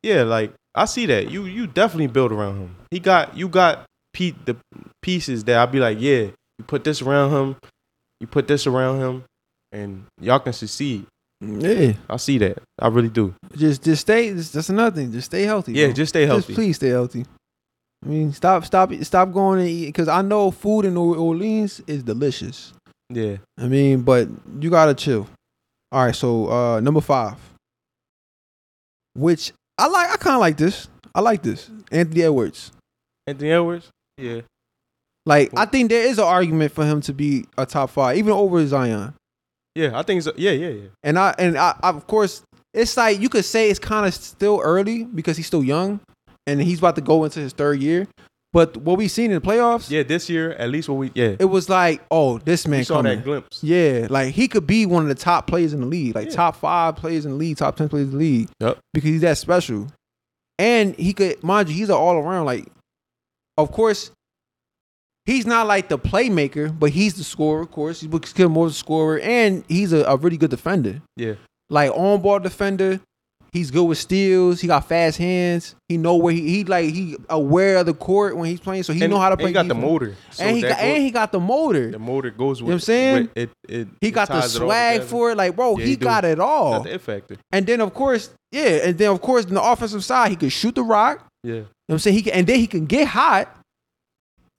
yeah, like I see that you you definitely build around him. He got you got Pete the pieces that I'd be like, yeah, you put this around him, you put this around him, and y'all can succeed. Yeah, I see that. I really do. just just stay. Just, that's another thing. Just stay healthy. Yeah, bro. just stay healthy. Just please stay healthy. I mean, stop, stop, stop going and eat because I know food in New Orleans is delicious. Yeah. I mean, but you gotta chill. All right, so uh number five, which I like. I kind of like this. I like this. Anthony Edwards. Anthony Edwards. Yeah. Like, I think there is an argument for him to be a top five, even over Zion. Yeah, I think so. Yeah, yeah, yeah. And I and I, I of course, it's like you could say it's kind of still early because he's still young. and he's about to go into his third year. But what we've seen in the playoffs, Yeah, this year at least what we yeah it was like, oh, this man we saw coming. that glimpse. Yeah, like he could be one of the top players in the league, like Yeah. top five players in the league, top ten players in the league. Yep. Because he's that special, and he could, mind you, he's an all around. Like, of course, he's not like the playmaker, but he's the scorer. Of course, he's still more of a scorer, and he's a, a really good defender. Yeah. Like on ball defender. He's good with steals. He got fast hands. He know where he he like he aware of the court when he's playing, so he and, know how to and play. He got the motor. So and he got goes- and he got the motor. the motor goes with. know what I'm saying? It, it, He got the swag for it. Like, bro, Yeah, he, he got it all. Got the it factor. And then of course, yeah, and then of course, in the offensive side, he could shoot the rock. Yeah. You know what I'm saying? He can, and then he can get hot.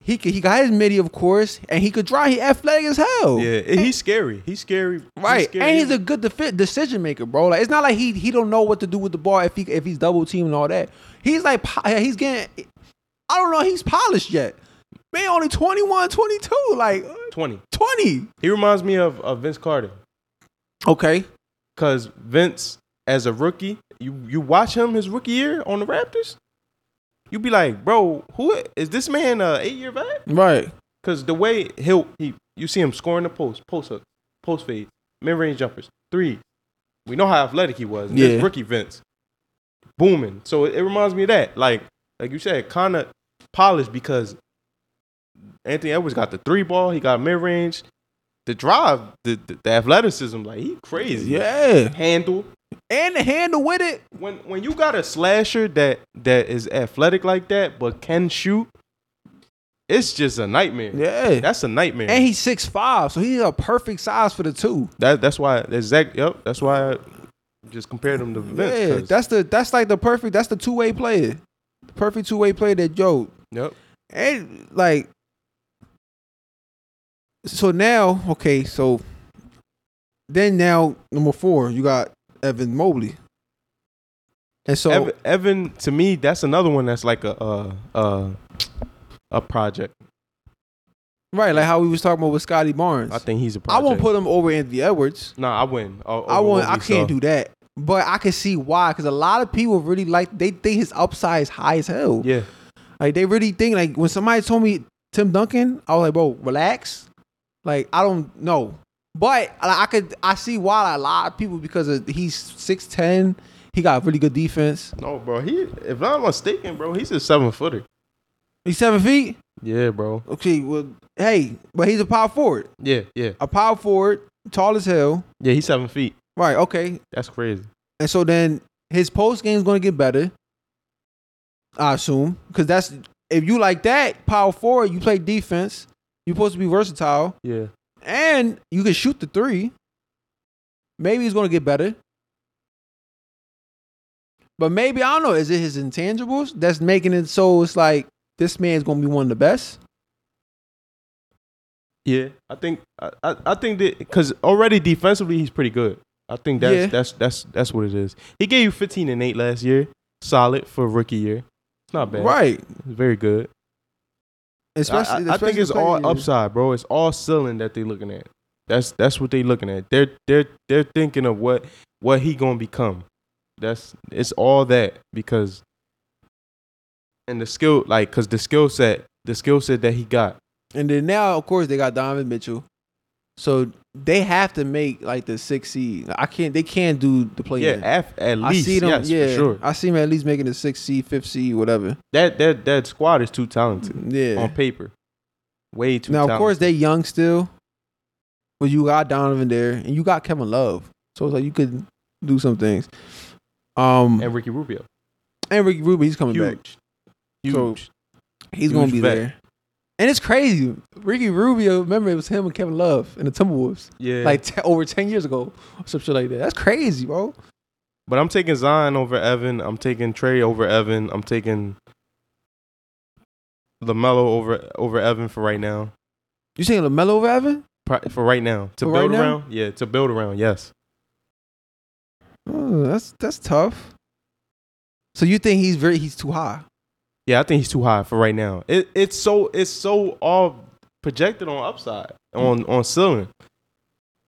He could, he got his midi, of course, and he could drive. He athletic as hell. Yeah. and he's scary. He's scary. Right, scary. and he's a good defi- decision maker, bro. Like it's not like he he don't know what to do with the ball if he if he's double teaming and all that. He's like he's getting. I don't know. He's polished yet. Man, only 21, 22, like twenty. twenty. He reminds me of, of Vince Carter. Okay, Cause Vince, as a rookie, you you watch him his rookie year on the Raptors, you be like, bro, who is this man? A eight year vet? right. Cause the way he'll he you see him scoring the post, post hook, post fade, mid range jumpers, three. We know how athletic he was. Yeah. This rookie Vince, booming. So it, it reminds me of that. Like like you said, kind of polished because Anthony Edwards got the three ball. He got mid range. The drive, the, the the athleticism, like he crazy. Yeah, Handle. And the handle with it. When when you got a slasher that that is athletic like that but can shoot, it's just a nightmare. Yeah, That's a nightmare. and he's six five, so he's a perfect size for the two. that that's why exact yep, that's why I just compared him to Vince. Yeah, that's the that's like the perfect. That's the two way player, the perfect two way player that yo yep. and like. So now, okay, so then now number four, you got Evan Mobley, and so Evan, Evan to me, that's another one that's like a a a, a project. right, like how we was talking about with Scottie Barnes. I think he's a I project. won't put him over Anthony Edwards. Nah, I win. O- I over won't. I can't saw. do that. But I can see why, because a lot of people really like they think his upside is high as hell. Yeah, Like they really think like when somebody told me Tim Duncan, I was like, bro, relax. Like I don't know, but I, I could I see why a lot of people because of, he's six ten, he got really good defense. no, bro. He, if I'm not mistaken, bro, he's a seven footer. He's seven feet. Yeah, bro. Okay, well, hey, but he's a power forward, Yeah, yeah, a power forward, tall as hell. yeah. He's seven feet. Right. Okay. That's crazy. And so then his post game is going to get better. I assume because that's if you like that power forward, you play defense. You're supposed to be versatile. Yeah. And you can shoot the three. Maybe he's gonna get better. But maybe I don't know. Is it his intangibles that's making it so it's like this man's gonna be one of the best? Yeah, I think I, I, I think that because already defensively he's pretty good. I think that's Yeah. that's that's that's what it is. He gave you 15 and eight last year, solid for rookie year. It's not bad. Right. It's very good. I- Especially, I, I think it's all year. upside, bro. It's all ceiling that they're looking at. That's that's what they're looking at. They're they're they're thinking of what what he gonna become. That's it's all that because and the skill like because the skill set the skill set that he got And then now, of course, they got Donovan Mitchell. So they have to make like the six seed. I can't. They can't do the play. yeah at I least see them. yes yeah, for sure I see them at least making the six seed, fifth seed, whatever. that that that squad is too talented Yeah. on paper way too now, talented. of course, they young still, but you got Donovan there, and you got Kevin Love, so it's like you could do some things. Um, and Ricky Rubio and Ricky Rubio, he's coming back. huge huge He's gonna be there, and it's crazy. Ricky Rubio, remember it was him and Kevin Love in the Timberwolves, yeah like t- over ten years ago, or some shit like that. That's crazy, bro. But I'm taking Zion over Evan. I'm taking Trae over Evan. I'm taking Lamelo over over Evan for right now. You saying Lamelo over Evan? For right now, to For right build now? around. Yeah, to build around. Yes. Oh, that's that's tough. So you think he's very he's too high? Yeah, I think he's too high for right now. It it's so it's so all projected on upside on on ceiling.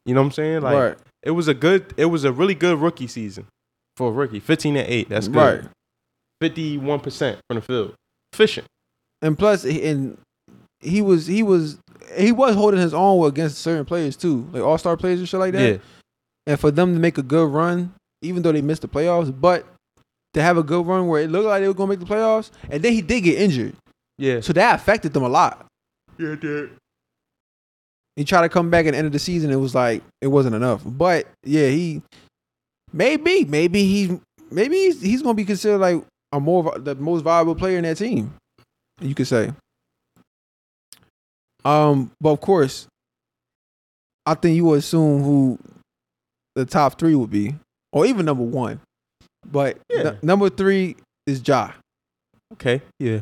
You know what I'm saying? Like right, it was a good it was a really good rookie season for a rookie. 15 and 8. That's good. right. 51 percent from the field, efficient. And and he was he was he was holding his own against certain players too, like all star players and shit like that. Yeah, And for them to make a good run, even though they missed the playoffs, but to have a good run where it looked like they were gonna make the playoffs, and then he did get injured, yeah, so that affected them a lot. yeah, did. He tried to come back at the end of the season. It was like it wasn't enough. But yeah, he maybe maybe he maybe he's, he's gonna be considered like a more the most valuable player in that team. You could say. Um, but of course, I think you would assume who the top three would be, or even number one. But Yeah. n- number three is Ja. Okay, yeah.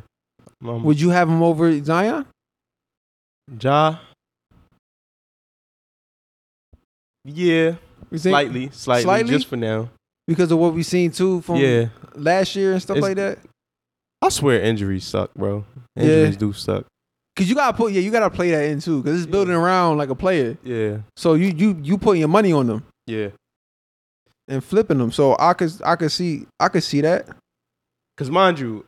Um, Would you have him over Zion? Ja? Yeah, slightly, slightly, Slightly? just for now. because of what we've seen too from yeah, last year and stuff It's- like that. I swear injuries suck, bro. Yeah. Injuries do suck. Cause you gotta put yeah, you gotta play that in too. Cause it's building around like a player. Yeah, So you you you putting your money on them yeah. And flipping them. So I could I could see I could see that. Because mind you,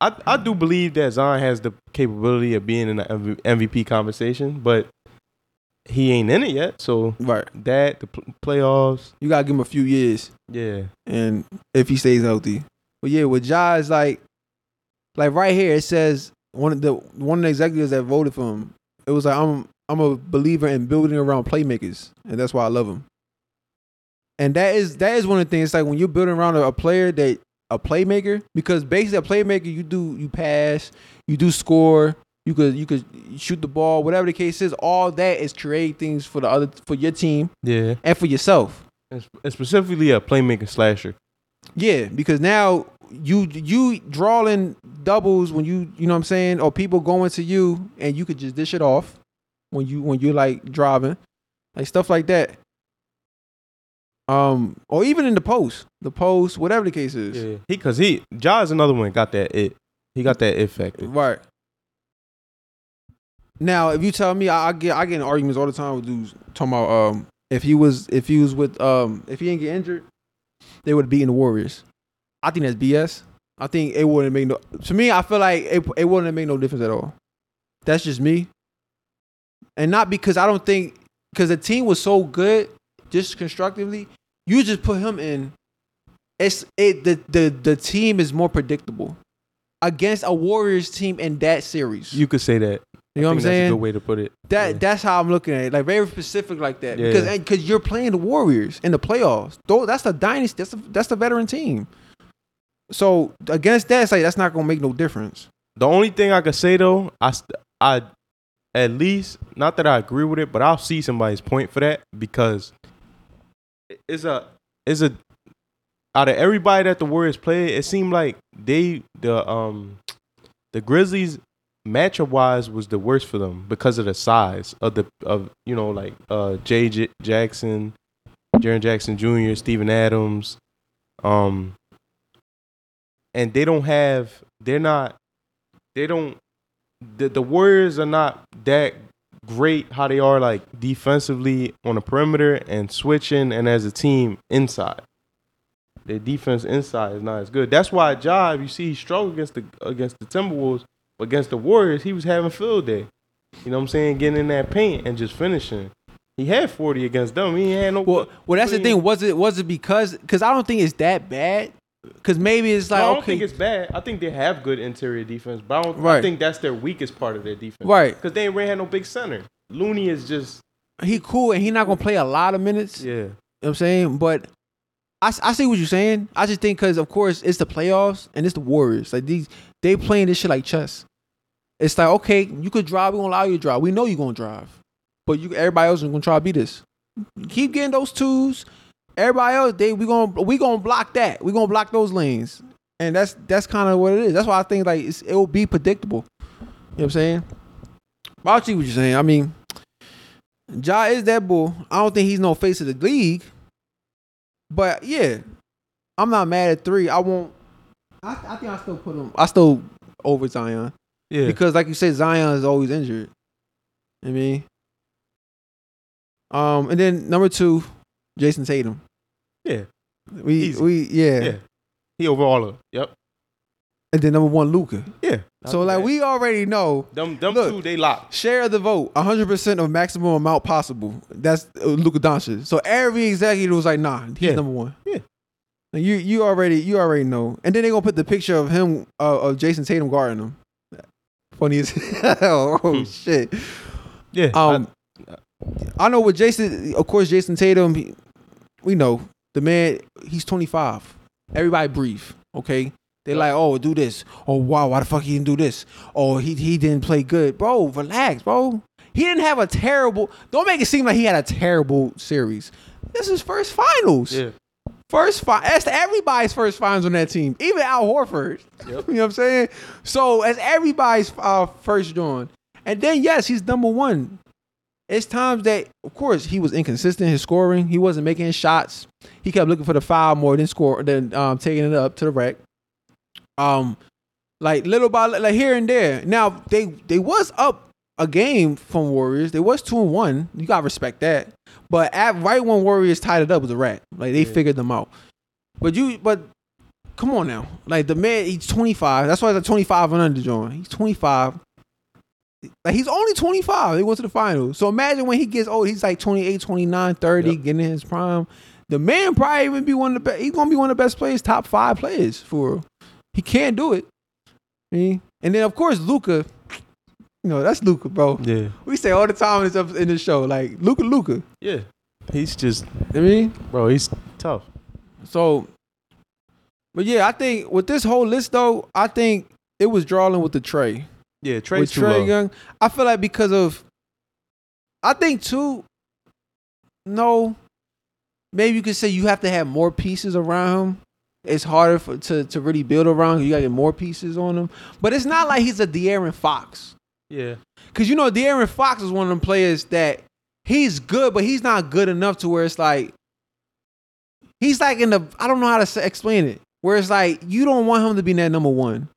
I I do believe that Zion has the capability of being in the MVP conversation, but he ain't in it yet. So Right. that the pl- playoffs, You gotta give him a few years yeah, and if he stays healthy. But yeah, with Ja is like like right here it says one of the one of the executives that voted for him. It was like I'm I'm a believer in building around playmakers, and that's why I love him. And that is that is one of the things. It's like when you're building around a, a player that a playmaker, because basically a playmaker you do you pass, you do score, you could you could shoot the ball, whatever the case is. All that is create things for the other for your team yeah, and for yourself. and, specifically a playmaker slasher. Yeah, because now you you drawing doubles when you you know what I'm saying, or people going to you and you could just dish it off when you when you're like driving, like stuff like that. Um, or even in the post, the post, whatever the case is. Yeah, he because he Ja is another one got that it. He got that it factor. Right. Now, if you tell me, I, I get I get in arguments all the time with dudes talking about um if he was if he was with um if he didn't get injured, they would have beaten the Warriors. I think that's BS. I think it wouldn't make no. To me, I feel like it it wouldn't make no difference at all. That's just me, and not because I don't think because the team was so good, just constructively. You just put him in. It's it the the the team is more predictable against a Warriors team in that series. You, could say that. You know what I'm think That's a saying? good way to put it. That Yeah. that's how I'm looking at it. Like very specific like that. Yeah. Because because you're playing the Warriors in the playoffs. Though that's the dynasty. That's the, that's the veteran team. So against that, it's like that's not gonna make no difference. The only thing I could say though, I I at least not that I agree with it, but I'll see somebody's point for that because it's a it's a out of everybody that the Warriors played, it seemed like they the um the Grizzlies matchup wise was the worst for them because of the size of the of you know like uh Jay J- Jackson, Jaren Jackson Jr., Steven Adams, um, and they don't have they're not they don't the, the Warriors are not that great how they are like defensively on the perimeter and switching and as a team inside. Their defense inside is not as good. That's why Job, you see, he struggled against the against the Timberwolves, but against the Warriors, he was having field day. You know what I'm saying? Getting in that paint and just finishing. He had 40 against them. He had no. Well, well, that's the thing. Was it was it because because I don't think it's that bad. Because maybe it's like I don't okay, think it's bad. I think they have good interior defense, but I don't. I think that's their weakest part of their defense. right. Because they ain't really had no big center. Looney is just He cool and he not gonna play a lot of minutes. yeah. You know what I'm saying? But I, I see what you're saying. I just think because, of course, it's the playoffs and it's the Warriors. Like these, they playing this shit like chess. It's like, okay, you could drive. We're going to allow you to drive. We know you're going to drive. But you, everybody else is to try to beat this. Keep getting those twos. Everybody else, they we going to we gonna block that. we going to block those lanes. And that's that's kind of what it is. That's why I think like it's, it will be predictable. You know what I'm saying? But I see what you're saying. I mean, Ja is that bull. I don't think he's no face of the league. But yeah, I'm not mad at three. I won't. I, I think I still put him. I still over Zion Yeah. because, like you said, Zion is always injured. I mean, um, and then number two, Jayson Tatum. Yeah. We Easy. we yeah. Yeah. He over all of them. Yep. and then number one Luka. Yeah. So like we already know them them Look. two they locked. share of the vote, 100% of maximum amount possible. That's uh, Luka Doncic. So every executive was like, nah, he's Yeah. number one. Yeah. Like, you you already you already know. And then they gonna put the picture of him uh, of Jayson Tatum guarding him. Funny as hell. oh Hmm. shit. Yeah. Um, I, know with Jayson. Of course, Jayson Tatum. He, we know the man. He's 25. Everybody breathe. Okay. They like, oh, do this. Oh, wow, why the fuck he didn't do this? Oh, he he didn't play good, bro. Relax, bro. He didn't have a terrible. Don't make it seem like he had a terrible series. This is first finals. yeah. First fi That's everybody's first finals on that team. Even Al Horford. Yep. you know what I'm saying? So as everybody's uh, first join. And then yes, he's number one. It's times that, of course, he was inconsistent in his scoring. He wasn't making shots. He kept looking for the foul more than score than um, taking it up to the rack. Um, like little by little, like here and there. Now they they was up a game from Warriors. They was two and one. You gotta respect that. But at right when Warriors tied it up with the rack, like they Yeah. figured them out. But you, but come on now, like the man, he's twenty five. That's why it's a twenty five and under joint. He's twenty five. Like he's only 25. They went to the finals. So imagine when he gets old, he's like 28, 29, 30, Yep. getting in his prime. The man probably even be one of the best. He's gonna be one of the best players, top five players for. He can't do it. And then of course Luka. You know, that's Luka, bro. Yeah. We say all the time in this, in this show, like Luka, Luka. Yeah. He's just I mean, bro, he's tough. so, but yeah, I think with this whole list though, I think it was drawing with the Trae. Yeah, Trae's with Trae low. Young. I feel like because of, I think too. No, maybe you could say you have to have more pieces around him. It's harder for, to to really build around. Him. You got to get more pieces on him. But it's not like he's a De'Aaron Fox. Yeah. Cause you know De'Aaron Fox is one of them players that he's good, but he's not good enough to where it's like he's like in the I don't know how to explain it. Where it's like you don't want him to be that number one,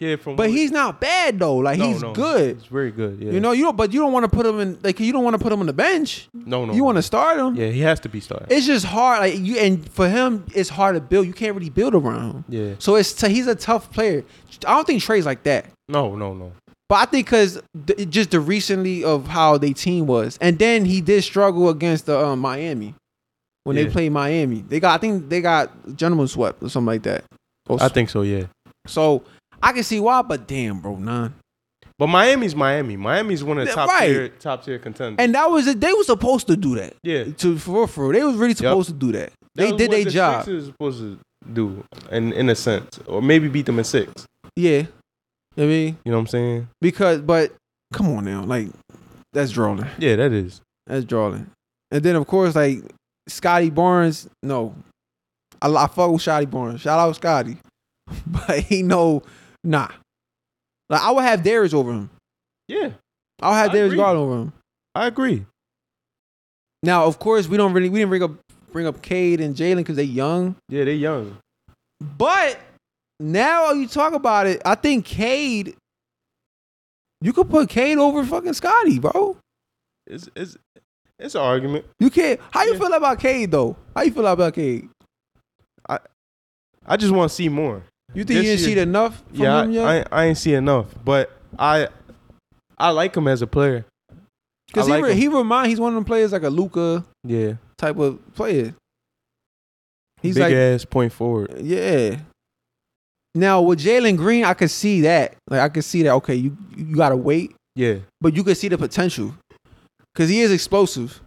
Yeah, from but he's not bad though. Like No, he's no, good. He's very good. Yeah. You know, you don't, but you don't want to put him in like you don't want to put him on the bench. no, no. You want to start him. Yeah, he has to be started. It's just hard. Like you and for him, it's hard to build. You can't really build around him. yeah. So it's t- he's a tough player. I don't think Trae's like that. No, no, no. But I think because th- just the recently of how they team was, and then he did struggle against the um, Miami when they Yeah. played Miami. They got, I think they got gentleman swept or something like that. Or I think so, yeah. so. I can see why, but damn, bro, none. But Miami's Miami. Miami's one of the top right. tier top tier contenders. And that was it. They were supposed to do that. yeah. To for real, for they was really supposed to do that. They That did their the job. Sixers supposed to do in in a sense. Or maybe beat them in six. Yeah, I mean You know what I'm saying? because, but come on now, like that's drawing. Yeah, that is. That's drawing. And then of course, like Scottie Barnes. No, I, I fuck with Scottie Barnes. Shout out Scottie, but he know nah. Like I would have Darius over him. Yeah. I'll have I Darius agree. Garland over him. I agree. Now, of course, we don't really we didn't bring up bring up Cade and Jalen because they young. Yeah, they young. But now you talk about it, I think Cade. You could put Cade over fucking Scottie, bro. It's it's it's an argument. You can't. How you Yeah. feel about Cade though? How you feel about Cade? I I just want to see more. You think you This didn't see enough from yeah, him yet? I, I I ain't see enough, but I I like him as a player. Because I he like re- he remind he's one of them players like a Luka Yeah, type of player. He's big like ass point forward. yeah. Now with Jalen Green, I could see that. Like I could see that. Okay, you you gotta wait, Yeah, but you could see the potential because he is explosive.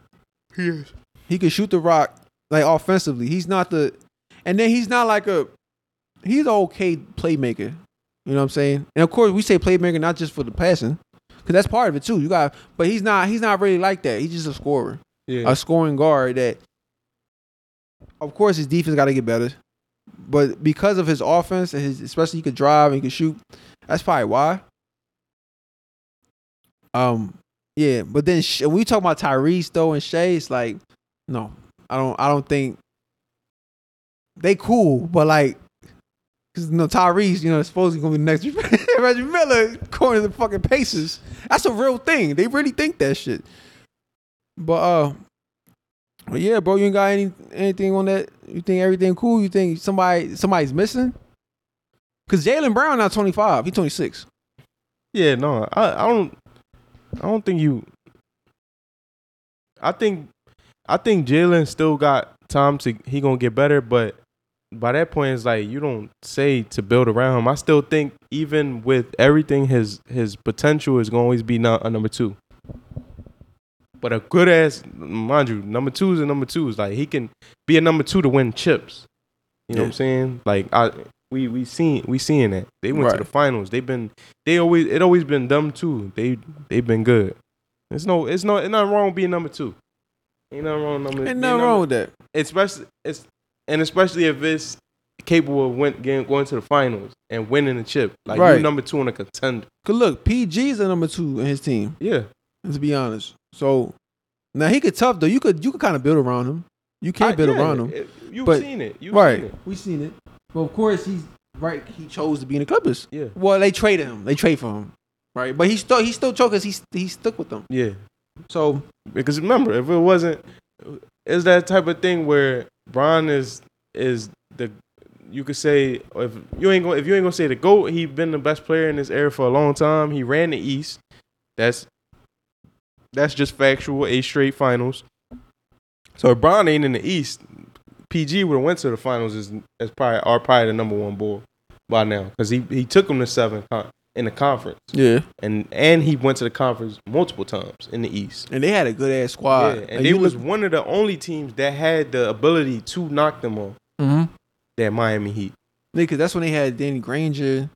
he is. He can shoot the rock like offensively. He's not the, and then he's not like a, he's an okay playmaker. You know what I'm saying? And of course, we say playmaker not just for the passing, because that's part of it too. You got, but he's not. He's not really like that. He's just a scorer, Yeah, a scoring guard. That, of course, his defense got to get better, but because of his offense and his, especially he could drive and he could shoot. That's probably why. Um, yeah, but then when we talk about Tyrese though and Shai, it's like, no, I don't. I don't think they cool, but like, cause you know Tyrese, you know, supposedly gonna be the next Reggie Miller, to the fucking Pacers. That's a real thing. They really think that shit. But uh, but yeah, bro, you ain't got any anything on that? You think everything cool? You think somebody somebody's missing? Cause Jaylen Brown not 25. He 26. Yeah, no, I, I don't. I don't think you. I think, I think Jalen still got time to. He gonna get better, but by that point, it's like you don't say to build around him. I still think even with everything, his his potential is gonna always be not a number two. But a good ass, mind you, number twos and number twos. Like he can be a number two to win chips. You know what I'm saying? Like I, we we seen we seeing that they went to the finals. They've been they always it always been them too. They they've been good. It's no it's no it's nothing wrong with being number two. Ain't nothing wrong with number. Ain't nothing wrong with that. especially it's and especially if it's capable of win, getting, going to the finals and winning the chip. Like Right. you're number two in a contender. Cause look, PG's a number two in his team. Yeah, To be honest, so now he could tough though. You could you could kind of build around him. You can't I- build yeah, around him. it- You've But- seen it. You've right. seen it. We seen it. But of course he's right. He chose to be in the Clippers. Yeah, Well, they traded him. They trade for him. Right. But he still he still choked because he he stuck with them. yeah. So Because remember, if it wasn't, it's that type of thing where Bron is is the you could say if you ain't gonna if you ain't gonna say the goat, he been the best player in this era for a long time. He ran the East. That's that's just factual. Eight straight finals. So if Bron ain't in the East, PG would have went to the finals as as probably are probably the number one bull by now because he he took him to seven con- in the conference yeah, and and he went to the conference multiple times in the East. and they had a good ass squad. Yeah, and they was one of the only teams that had the ability to knock them off. mm-hmm. That Miami Heat. because that's when they had Danny Granger,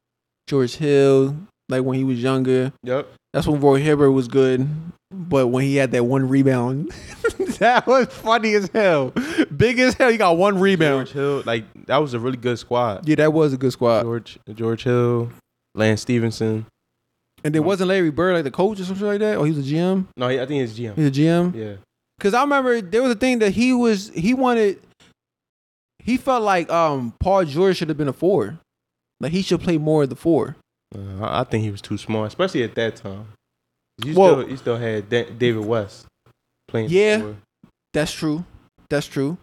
George Hill, like when he was younger. Yep. That's when Roy Hibbert was good. But when he had that one rebound, that was funny as hell. Big as hell. He got one rebound. George Hill, like that was a really good squad. Yeah, that was a good squad. George George Hill, Lance Stephenson. And there wasn't Larry Bird like the coach or something like that. Or he was a GM. No, he- I think it's GM. He's a GM. Yeah. Cause I remember there was a thing that he was he wanted. He felt like um Paul George should have been a four. Like he should play more of the four. Uh, I think he was too small, especially at that time. You Well- still you still had Da- David West playing. Yeah. That's true. That's true.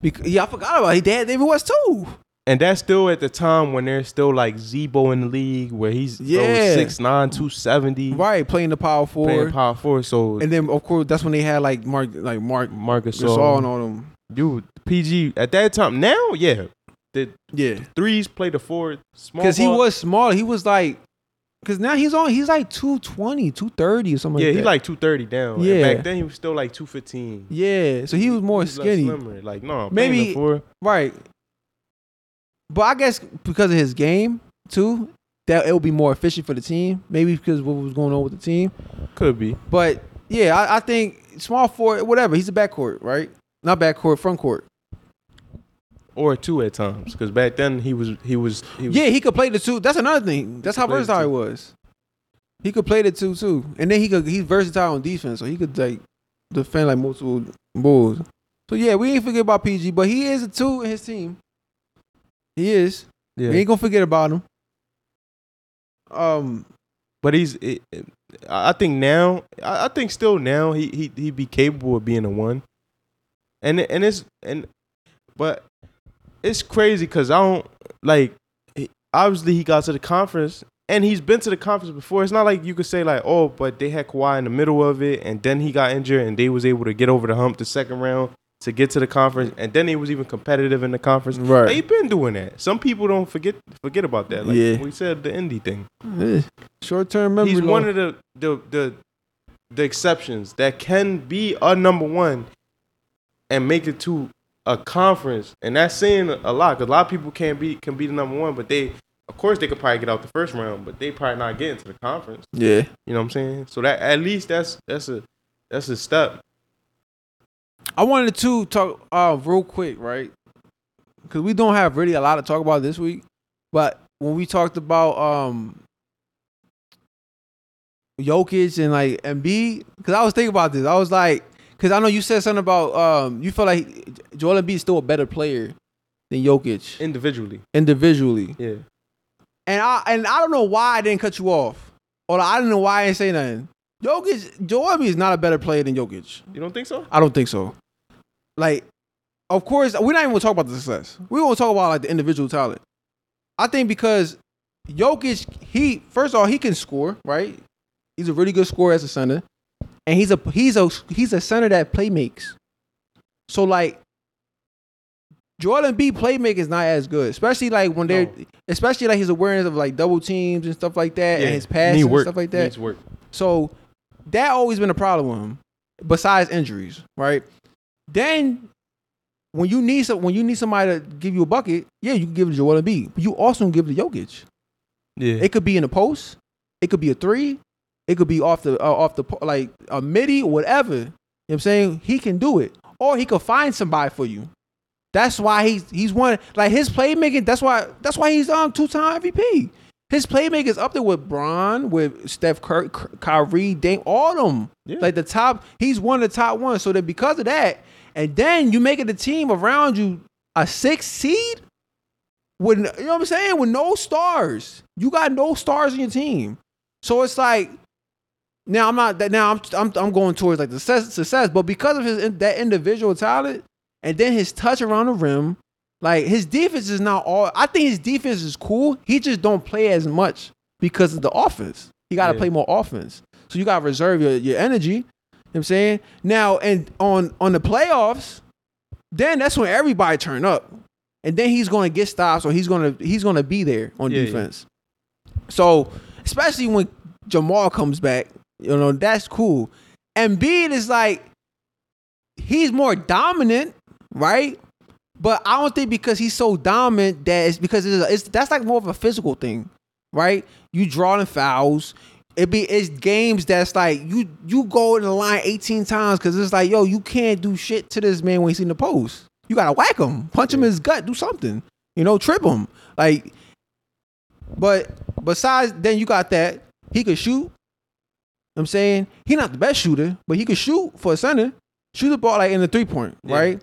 Because, yeah, I forgot about it. He had David West too. And that's still at the time when there's still like Z-Bo in the league where he's Yeah. six nine, two seventy, Right, playing the power playing power four. So And then of course that's when they had like Mark like Mark Marcus Gasol and all them. Dude, PG at that time. Now, yeah, the Yeah. threes play the four Small Because he was small. He was like because now he's on he's like 220, 230 or something yeah, like he like two thirty down. Yeah. Yeah, back then he was still like two fifteen. Yeah. So he was more skinny. Like no, Maybe- maybe four. Right. But I guess because of his game too, that it'll be more efficient for the team. Maybe because what was going on with the team. Could be. But yeah, I, I think small forward, whatever. He's a backcourt, right? Not backcourt, front court. Or two at times, because back then he was he was he was Yeah, he could play the two. That's another thing. That's how versatile he was. He could play the two too, and then he could he's versatile on defense, so he could like defend like multiple bulls. So yeah, we ain't forget about PG, but he is a two in his team. He is. yeah. We ain't gonna forget about him. Um, But he's. It, it- I think now. I I think still now he he he be capable of being a one. And and it's and, but it's crazy because I don't like. Obviously, he got to the conference and he's been to the conference before. It's not like you could say like, oh, but they had Kawhi in the middle of it, and then he got injured, and they was able to get over the hump the second round to get to the conference, and then he was even competitive in the conference. Right. They've been doing that. Some people don't forget forget about that. Like Yeah. we said, the indie thing. short term memory. He's one of the, the the the exceptions that can be a number one and make it to a conference, and that's saying a lot. Cause a lot of people can't be can be the number one, but they, of course, they could probably get out the first round, but they probably not get into the conference. yeah. You know what I'm saying? So that at least that's that's a that's a step. I wanted to talk uh real quick, right? Because we don't have really a lot to talk about this week, but when we talked about um Jokic and like Embiid, because I was thinking about this, I was like, because I know you said something about um you feel like Joel Embiid is still a better player than Jokic Individually, individually, yeah. and I and I don't know why I didn't cut you off, or I don't know why I didn't say nothing. Jokic, Joel Embiid is not a better player than Jokic. You don't think so? I don't think so. Like, of course, we're not even gonna talk about the success. We gonna talk about like the individual talent. I think because Jokic, he first of all he can score, right? He's a really good scorer as a center, and he's a he's a he's a center that play makes. So like, Joel Embiid playmaking is not as good, especially like when they're, No. especially like his awareness of like double teams and stuff like that, and his passing and stuff like that. Needs work. So that always been a problem with him, besides injuries, right? Then when you need some, when you need somebody to give you a bucket, yeah, you can give it to Joel Embiid, but you also can give it to Jokic. Yeah. It could be in the post, it could be a three, it could be off the uh, off the like a midi or whatever. You know what I'm saying? He can do it, or he could find somebody for you. That's why he's he's one like his playmaking. That's why that's why he's um two time MVP. His playmaking is up there with Bron, with Steph Curry, Kyrie, Dame, all of them. Yeah. Like the top, he's one of the top ones. So that because of that, and then you make it a team around you a six seed with you know what I'm saying with no stars. You got no stars in your team. So it's like now I'm not that now I'm I'm I'm going towards like the success, success but because of his that individual talent and then his touch around the rim, like his defense is not all. I think his defense is cool. He just don't play as much because of the offense. He got to Yeah. play more offense. So you got to reserve your, your energy. Know what I'm saying? Now and on on the playoffs, then that's when everybody turn up. And then he's to get stops or he's to he's to be there on Yeah, yeah. defense. So, especially when Jamal comes back, you know, that's cool. And Embiid is like he's more dominant, right? But I don't think because he's so dominant that it's because it's, it's that's like more of a physical thing, right? You draw in fouls. It be it's games that's like you you go in the line 18 times because it's like yo you can't do shit to this man when he's in the post. You gotta whack him, punch him in his gut, do something, you know, trip him. Like, but besides then you got that he could shoot. You know what I'm saying he not the best shooter, but he could shoot for a center. Shoot the ball like in the three point, Yeah. right?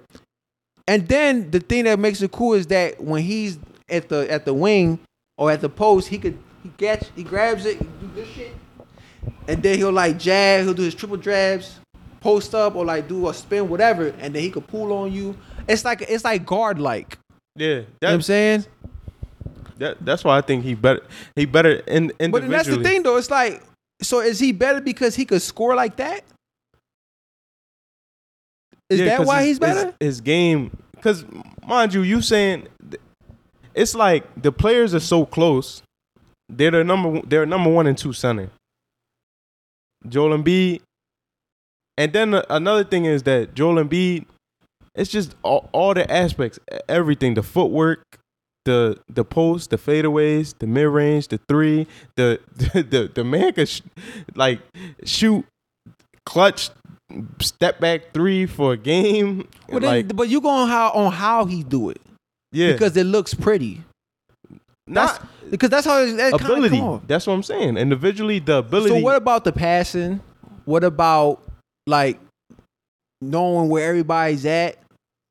And then the thing that makes it cool is that when he's at the at the wing or at the post, he could he gets he grabs it, do this shit, and then he'll like jab, he'll do his triple jabs, post up or like do a spin, whatever, and then he could pull on you. It's like it's like guard like. Yeah. You know what I'm saying? that, that's why I think he better. He better in individually. But that's the thing though. It's like, so is he better because he could score like that? Is Yeah, that why his- he's better? His, his game, because mind you, you saying it's like the players are so close. They're the number. They're number one and two center. Joel Embiid, and then another thing is that Joel Embiid, it's just all, all the aspects, everything, the footwork, the the post, the fadeaways, the mid range, the three, the the the, the man could sh- like shoot clutch step back three for a game. Well, then, like but you go on how on how he do it yeah, because it looks pretty. Not Because that's how that ability. That's what I'm saying. Individually, the ability. So what about the passing? What about like knowing where everybody's at?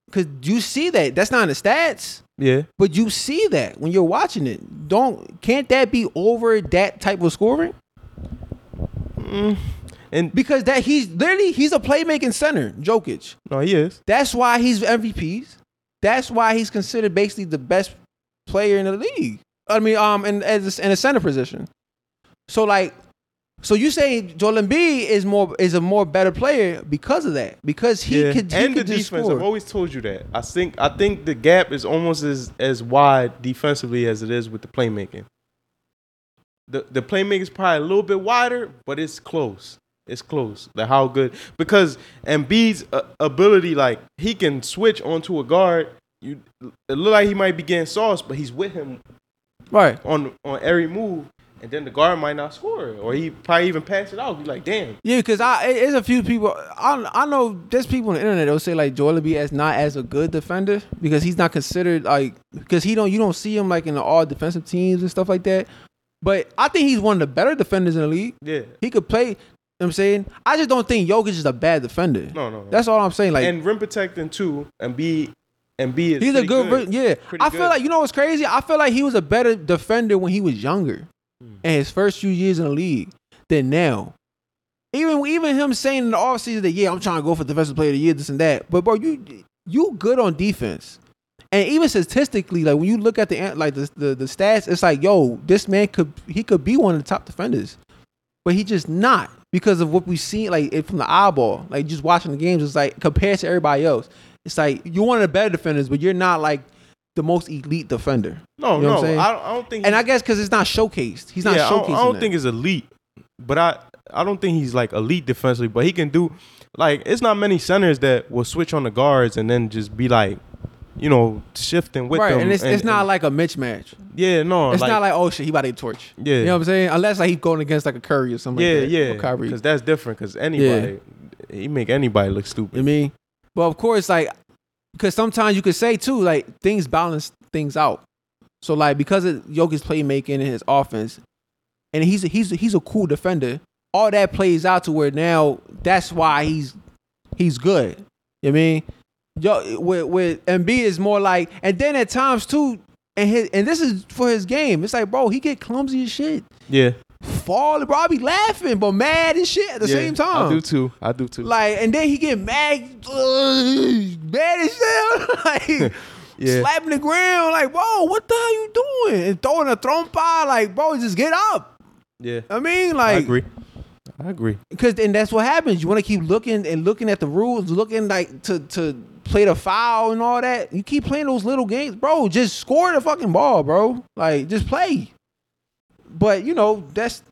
Because you see that. That's not in the stats. yeah, But you see that when you're watching it. Don't can't that be over that type of scoring? Mm. and Because that he's literally he's a playmaking center, Jokic. no, he is. That's why he's MVPs. That's why he's considered basically the best player in the league. I mean, um, in as in a center position. So like, so you say Joel Embiid is more is a more better player because of that because he yeah. could he and the could just defense. score. I've always told you that. I think I think the gap is almost as as wide defensively as it is with the playmaking. The the playmaking is probably a little bit wider, but it's close. It's close. Like how good because Embiid's uh, ability, like he can switch onto a guard. You it look like he might be getting sauce, but he's with him right. on on every move, and then the guard might not score or he probably even pass it out. Be like, damn. Yeah, because I it- it's a few people. I I know there's people on the internet that'll say like Joel Embiid is not as a good defender because he's not considered like because he don't you don't see him like in the all defensive teams and stuff like that. But I think he's one of the better defenders in the league. Yeah. He could play. You know what I'm saying I just don't think Jokic is a bad defender. No, no. no. That's all I'm saying. Like and rim protecting too, and be and be is he's a pretty good, yeah. Pretty I feel good. like you know what's crazy. I feel like he was a better defender when he was younger, Hmm. in his first few years in the league than now. Even even him saying in the offseason that yeah, I'm trying to go for defensive player of the year, this and that. But bro, you you good on defense. And even statistically, like when you look at the like the, the the stats, it's like, yo, this man could he could be one of the top defenders, but he just not because of what we seen like it from the eyeball, like just watching the games. It's like compared to everybody else, it's like you're one of the better defenders, but you're not like the most elite defender. No, You know no. I, don't- I don't think. And I guess because it's not showcased, he's not yeah, I showcasing. don't, I don't think it's elite, but I I don't think he's like elite defensively. But he can do like it's not many centers that will switch on the guards and then just be like, you know, shifting with them. right, them. and it's it's not like a mismatch. yeah, no, It's like, not like oh shit, he about to torch. yeah, You know what I'm saying? Unless like he's going against like a Curry or something. yeah, like that, yeah, because that's different. Because anybody, he make anybody look stupid. You mean? But of course, like, because sometimes you could say too, like things balance things out. So like because of Jokic's playmaking and his offense, and he's a, he's a, he's a cool defender. All that plays out to where now that's why he's he's good. You know I mean? Yo, with with Embiid is more like, and then at times too, and his and this is for his game. It's like, bro, he get clumsy as shit, Yeah, fall, bro. I be laughing, but mad and shit at the yeah, same time. I do too. I do too. Like, and then he get mad, mad as hell, like yeah, slapping the ground, like, bro, what the hell you doing? And throwing a trompa, like, bro, just get up. yeah. I mean, like, I agree. I agree. because then that's what happens. You want to keep looking and looking at the rules, looking like to to play the foul and all that. You keep playing those little games, bro. Just score the fucking ball, bro. Like, just play. But you know, that's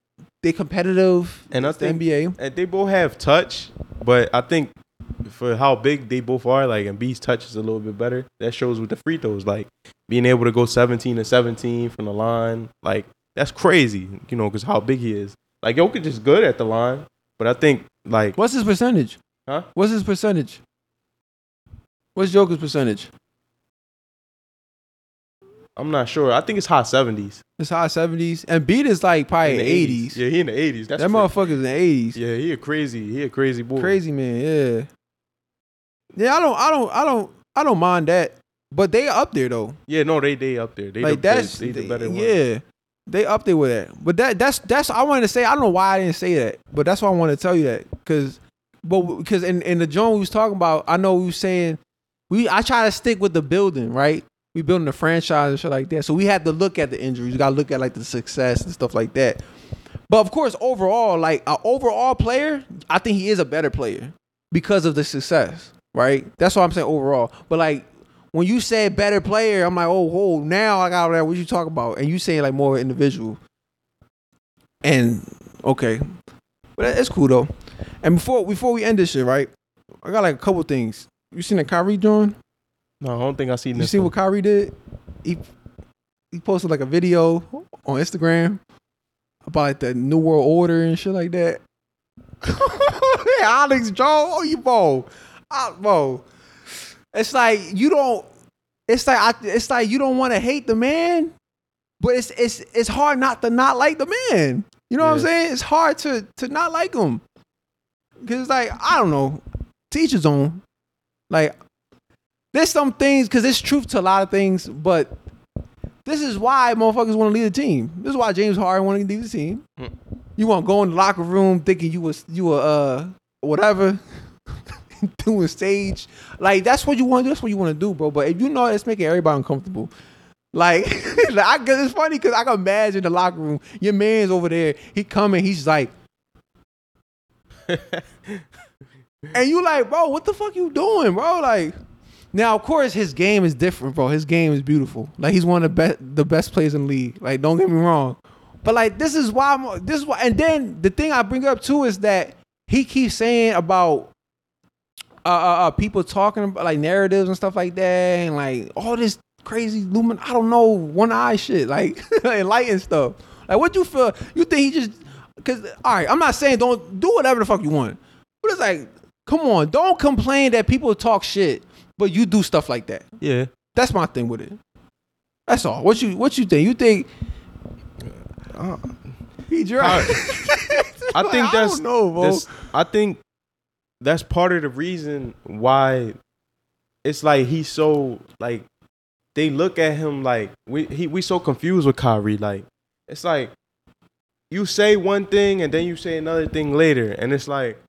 they competitive. And I It's the think NBA. and they both have touch, but I think for how big they both are, like and Embiid's touch is a little bit better. That shows with the free throws, like being able to go 17 to 17 from the line, like that's crazy, you know, because how big he is. Like Jokic is good at the line, but I think like What's his percentage? Huh? What's his percentage? What's Joker's percentage? I'm not sure. I think it's high 70s, It's high seventies, Embiid is like probably in the eighties. Yeah, he in the 80s. That's that motherfucker's in the eighties. Yeah, he a crazy. He a crazy boy. Crazy man, yeah. Yeah, I don't, I don't, I don't, I don't mind that. But they up there though. Yeah, no, they they up there. They like the, that's they, they the better one. yeah. They up there with that. But that that's that's I wanted to say. I don't know why I didn't say that, but that's why I wanted to tell you that because, but because in in the joint we was talking about, I know we was saying we I try to stick with the building right. We building a franchise and shit like that, so we had to look at the injuries. We got to look at like the success and stuff like that. But of course, overall, like an overall player, I think he is a better player because of the success, right? That's what I'm saying overall. But like when you say better player, I'm like, oh, whoa, now I got that. What you talk about? And you saying like more individual. And okay, but it's cool though. And before before we end this shit, right? I got like a couple things. You seen that Kyrie doing? No, I don't think I seen You this. see one. what Kyrie did? He he posted like a video on Instagram about the New World Order and shit like that. Alex Jones, oh you bro, Ah, bro. It's like you don't. It's like I, it's like you don't want to hate the man, but it's it's it's hard not to not like the man. You know what I'm Yeah. saying? It's hard to to not like him because like I don't know. Teachers on like there's some things because there's truth to a lot of things, but this is why motherfuckers want to leave the team. This is why James Harden want to leave the team. Mm. You want to go in the locker room thinking you was you were uh whatever doing stage like that's what you want to do. That's what you want to do, bro. But if you know it's making everybody uncomfortable. Like, I it's funny because I can imagine the locker room. Your man's over there. He coming. He's like, and you like, bro, what the fuck you doing, bro? Like, now of course his game is different, bro. His game is beautiful. Like he's one of the best, the best players in the league. Like, don't get me wrong, but like this is why I'm, this is why. And then the thing I bring up too is that he keeps saying about uh, uh, uh people talking about like narratives and stuff like that, and like all this crazy lumin. I don't know one eye shit, like enlightened stuff. Like, what you feel? You think he just? Because all right, I'm not saying don't do whatever the fuck you want, but it's like, come on, don't complain that people talk shit, but you do stuff like that. Yeah. That's my thing with it. That's all. What you what you think? You think? Uh, He dry. I think I that's don't know, bro. that's- I think that's part of the reason why it's like he's so like they look at him like we he we so confused with Kyrie. Like it's like you say one thing and then you say another thing later, and it's like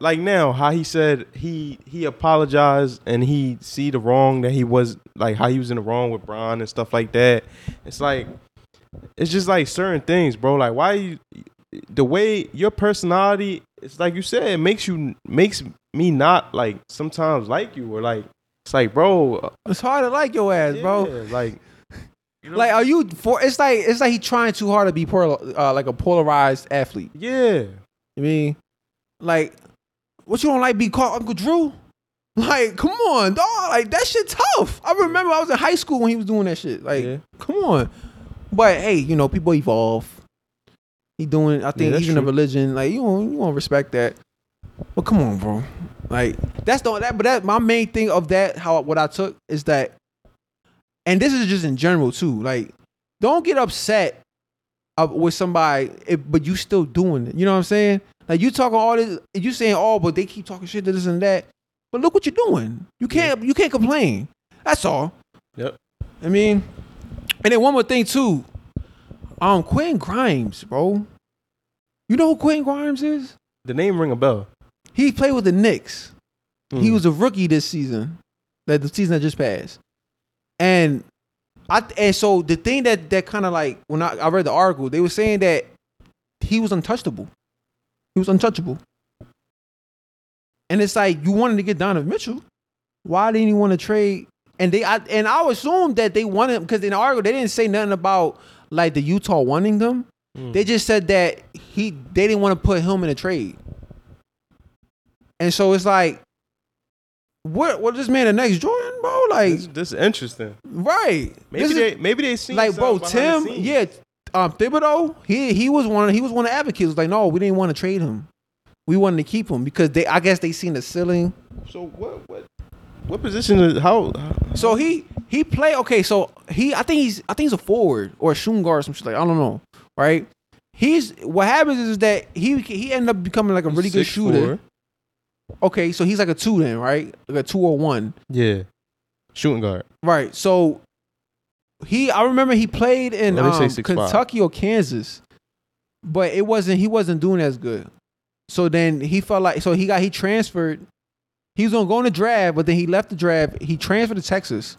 like now how he said he he apologized and he see the wrong that he was like how he was in the wrong with Bron and stuff like that. It's like it's just like certain things, bro. Like why you the way your personality it's like you said it makes you makes me not like sometimes like you or like it's like bro uh, It's hard to like your ass, bro. like you know, Like, are you for? It's like it's like he trying too hard to be polar, uh, like a polarized athlete. yeah You mean, like, what you don't like? Be called Uncle Drew? Like, come on, dog. Like that shit tough. I remember I was in high school when he was doing that shit. Like, Yeah. come on. But hey, you know, people evolve. He doing. I think that's even a true. religion, like you, want you want to respect that. But come on, bro. Like that's the that. But that my main thing of that. How what I took is that, and this is just in general too. Like, don't get upset with somebody, if, but you still doing it. You know what I'm saying? Like you talking all this, you saying all, but they keep talking shit to this and that. But look what you're doing. You can't you can't complain. That's all. Yep. I mean, and then one more thing too. Um, Quentin Grimes, bro. You know who Quentin Grimes is? the name ring a bell. He played with the Knicks. He Mm. was a rookie this season, that the season that just passed. And I and so the thing that that kind of like when I, I read the article, they were saying that he was untouchable. He was untouchable. And it's like you wanted to get Donovan Mitchell. Why didn't you want to trade? And they I, and I assumed that they wanted him, because in the article they didn't say nothing about like the Utah wanting them. Mm. They just said that he they didn't want to put him in a trade. And so it's like, what what this man the next Jordan, bro? Like, this, this is interesting. right. Maybe This is- they maybe they seen like bro, Tim, yeah, um Thibodeau, he he was one he was one of the advocates. Was like, no, we didn't want to trade him. We wanted to keep him because they I guess they seen the ceiling. So what what what position is how? So he he play okay. So he I think he's I think he's a forward or a shooting guard or some shit like I don't know. Right. He's what happens is that he he ended up becoming like a really good 6'4". shooter. Okay, so he's like a two then, right? Like a two or one. Yeah, shooting guard. Right. So he I remember he played in Well, they say um, 6'5". Kentucky or Kansas. But it wasn't he wasn't doing as good. So then he felt like so he got he transferred. He was gonna go in the draft, but then he left the draft. He transferred to Texas.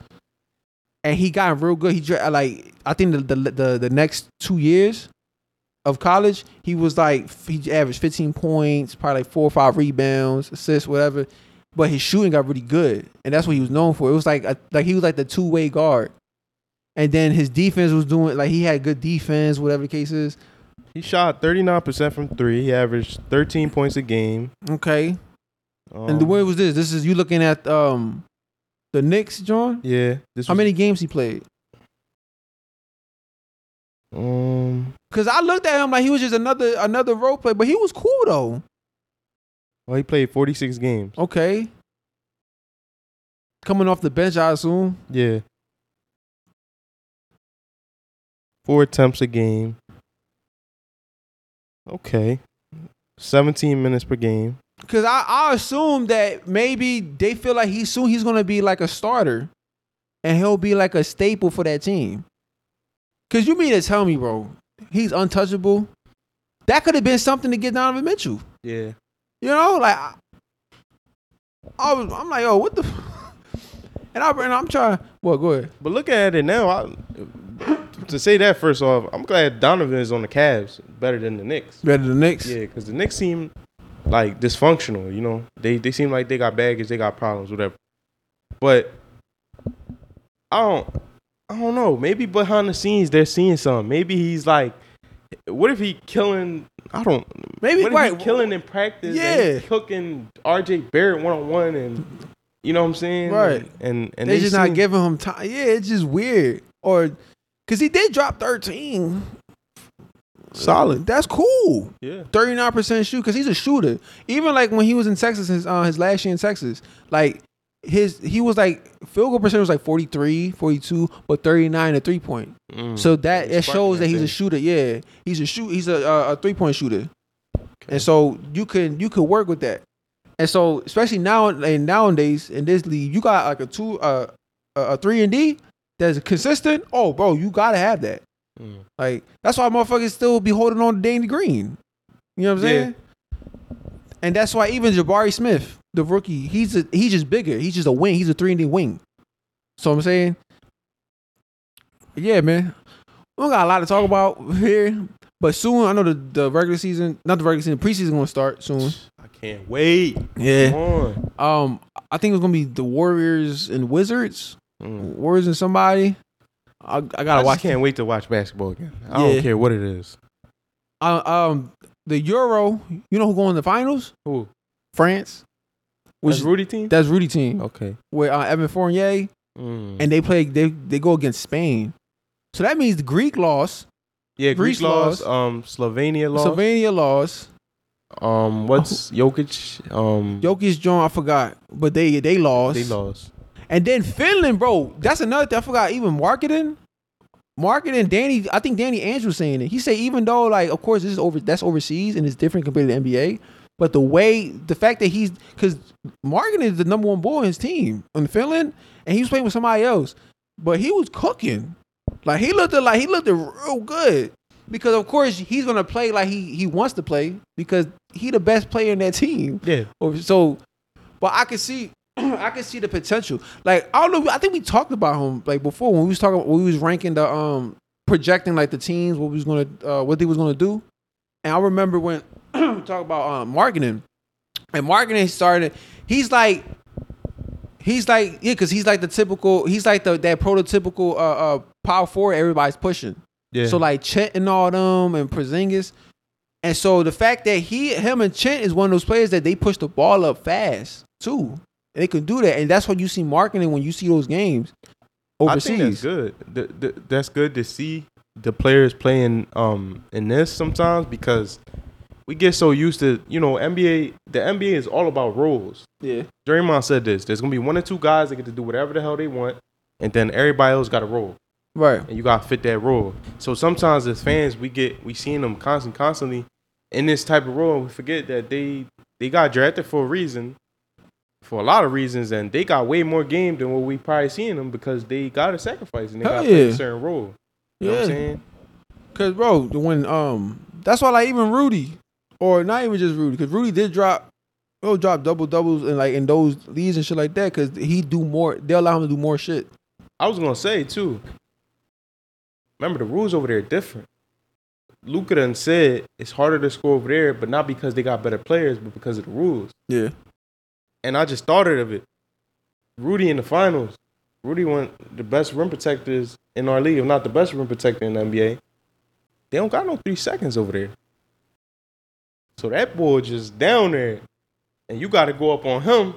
And he got real good. He dra- like I think the the the, the next two years of college, he was like he averaged 15 points, probably like four or five rebounds, assists, whatever. But his shooting got really good, and that's what he was known for. It was like a, like he was like the two way guard, and then his defense was doing like he had good defense, whatever the case is. He shot thirty nine percent from three. He averaged thirteen points a game. Okay, Um, and the where was this? This is you looking at um the Knicks, John. Yeah. This How was, many games he played? Um. Cause I looked at him like he was just another another role player, but he was cool though. Well, he played forty six games. Okay, coming off the bench, I assume. Yeah. Four attempts a game. Okay. Seventeen minutes per game. Cause I, I assume that maybe they feel like he soon he's gonna be like a starter, and he'll be like a staple for that team. Cause you mean to tell me, bro, he's untouchable? That could have been something to get Donovan Mitchell. Yeah. You know, like I, I was, I'm like, oh, what the? f- And I and I'm trying. Well, go ahead. But look at it now. I, to say that first off, I'm glad Donovan is on the Cavs better than the Knicks. Better than the Knicks. Yeah, because the Knicks seem like dysfunctional. You know, they they seem like they got baggage, they got problems, whatever. But I don't, I don't know. Maybe behind the scenes they're seeing something. Maybe he's like, what if he killing? I don't. Maybe what if right. he killing in practice? Yeah. and cooking R.J. Barrett one on one, and you know what I'm saying? Right. And and, and they, just not giving him time. Yeah, it's just weird. Or because he did drop 13. solid. That's cool. Yeah. 39% shoot because he's a shooter. Even like when he was in Texas, his uh, his last year in Texas, like his he was like field goal percentage was like 43, 42, but 39 at three point. Mm. So that it shows that he's a shooter. Yeah, he's a shoot. He's a a, a three point shooter, and so you can you can work with that. And so especially now and nowadays in this league, you got like a two uh a, a three and D that's consistent. Oh, bro, you gotta have that. Mm. Like that's why motherfuckers still be holding on to Danny Green. You know what I'm Yeah. saying? And that's why even Jabari Smith, the rookie, he's a, he's just bigger. He's just a wing. He's a three and D wing. So I'm saying, yeah, man. We don't got a lot to talk about here, but soon I know the, the regular season, not the regular season, preseason gonna start soon. I can't wait. Come Yeah. on. Um, I think it's gonna be the Warriors and Wizards. Mm. And somebody. I, I I gotta just watch. can't wait to watch basketball again. I Yeah. don't care what it is. Uh, um, the Euro. You know who going to the finals? Who? France. Which Which Rudy team? that's Rudy team Okay. with uh, Evan Fournier, Mm. and they play. They they go against Spain. So that means the Greek lost, yeah, Greece Greece lost. lost. Um, Slovenia lost. Slovenia lost, Um, what's Jokic? Um, Jokic, John, I forgot, but they they lost. they lost. And then Finland, bro. That's another thing. I forgot. Even Markkanen, Markkanen. Danny, I think Danny Andrews saying it. He said even though like, of course, this is over. That's overseas and it's different compared to the NBA. But the way, the fact that he's because Markkanen is the number one boy in his team in Finland, and he was playing with somebody else, but he was cooking. Like he looked like he looked real good. Because of course he's gonna play like he he wants to play because he the best player in that team. Yeah. So, but I can see, I can see the potential. Like I don't know. I think we talked about him like before when we was talking. When we was ranking the um projecting like the teams what we was gonna uh, what they was gonna do. And I remember when we talk about um, Markkanen, and Markkanen started. He's like. He's like yeah, cause he's like the typical. He's like the that prototypical uh, uh power forward everybody's pushing. Yeah. So like Chet and all them and Porzingis. And so the fact that he him and Chet is one of those players that they push the ball up fast too. And they can do that. And that's what you see Markkanen when you see those games overseas. I think that's good. Th- th- that's good to see the players playing um in this sometimes because we get so used to you know NBA. The NBA is all about roles. Yeah. Draymond said this. There's gonna be one or two guys that get to do whatever the hell they want, and then everybody else got a role, Right. and you gotta fit that role. So sometimes as fans, we get we seeing them constant, constantly in this type of role, and we forget that they they got drafted for a reason, for a lot of reasons, and they got way more game than what we probably seeing them because they got to sacrifice and they got to play yeah. a certain role. You know what I'm Yeah. saying? Cause bro, when um that's why like even Rudy, or not even just Rudy, because Rudy did drop he'll drop double doubles and like in those leads and shit like that, cause he do more they allow him to do more shit. I was gonna say too. Remember the rules over there are different. Luka done said it's harder to score over there, but not because they got better players, but because of the rules. Yeah. And I just thought of it. Rudy in the finals. Rudy won the best rim protectors in our league, if not the best rim protector in the NBA. They don't got no three seconds over there. So that boy just down there, and you got to go up on him.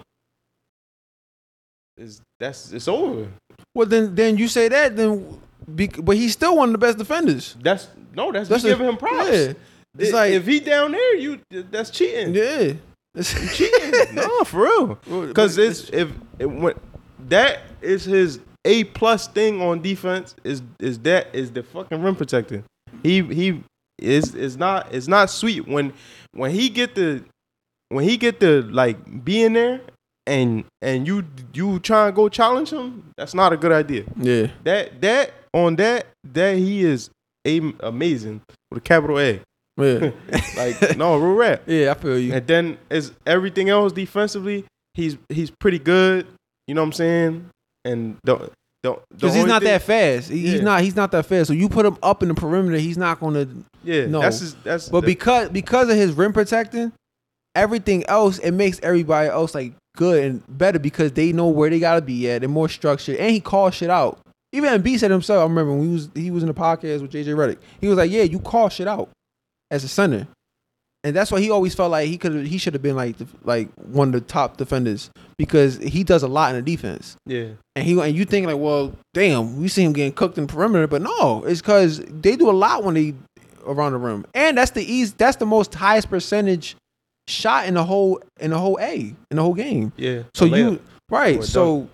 Is that's it's over. Well then then you say that then be, but he's still one of the best defenders. That's no, that's, That's a- giving him props. Yeah. It's If- like if he down there, you that's cheating. Yeah. No, for real. Because it's if it went that is his a plus thing on defense is is that is the fucking rim protector. He he is is not it's not sweet when when he get the when he get the like be in there and and you you try and go challenge him. That's not a good idea. Yeah. That that on that that he is a, amazing with a capital A. Yeah. Like no real rap. yeah, I feel you. And then is everything else defensively, he's he's pretty good. You know what I'm saying? And don't don't Because he's not that fast. He- He's not. He's not that fast. So you put him up in the perimeter, he's not going to. Yeah, No. that's his, that's But the- because because of his rim protecting, everything else it makes everybody else like good and better because they know where they gotta be at. They're more structured, and he calls shit out. Even B said himself. I remember when he was he was in the podcast with JJ Redick. He was like, "Yeah, you call shit out as a center." And that's why he always felt like he could he should have been like the, like one of the top defenders because he does a lot in the defense. yeah And he and you think like, well, damn, we see him getting cooked in perimeter, but no, it's because they do a lot when they around the rim, and that's the easy, that's the most highest percentage shot in the whole in the whole A in the whole game. yeah. So you right, so.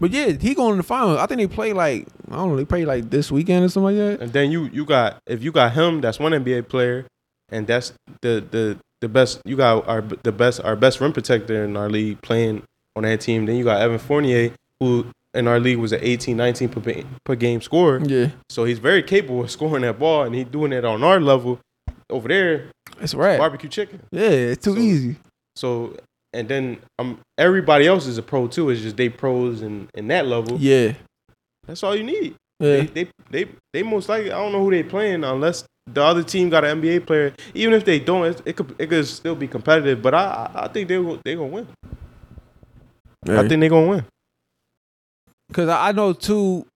But yeah, he going to the final. I think they play like I don't know. They play like this weekend or something like that. and then you you got if you got him, that's one NBA player, and that's the the the best. You got our the best our best rim protector in our league playing on that team. Then you got Evan Fournier, who in our league was an 18, 19 per, per game scorer. Yeah, So he's very capable of scoring that ball, and he's doing it on our level. Over there, It's right. barbecue chicken. Yeah, it's too So- easy. So and then um everybody else is a pro too. It's just they pros in in that level. Yeah. That's all you need. Yeah. They, they they they most likely I don't know who they playing unless the other team got an NBA player. Even if they don't, it, it could it could still be competitive. But I I, I think they they gonna win. I think they gonna win. Cause I I know too,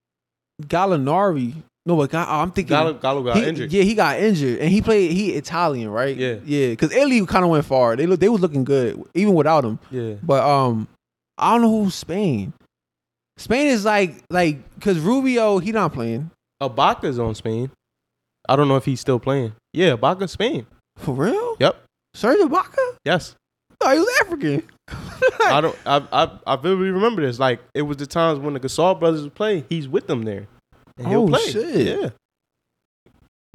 Gallinari. No, but Ga- I'm thinking Gallo, Gallo got he- injured. Yeah, he got injured, and he played. He Italian, right? Yeah. yeah. Cause Italy kind of went far. They look, they was looking good even without him. Yeah. But um, I don't know who's Spain. Spain is like like cause Rubio he not playing Ibaka's on Spain. I don't know if he's still playing. Yeah, Ibaka Spain. for real. Yep. Serge Ibaka? Yes. No, he was African. I don't. I I I vividly remember this. Like it was the times when the Gasol brothers would play. He's with them there. And he'll Oh, play. shit. Yeah.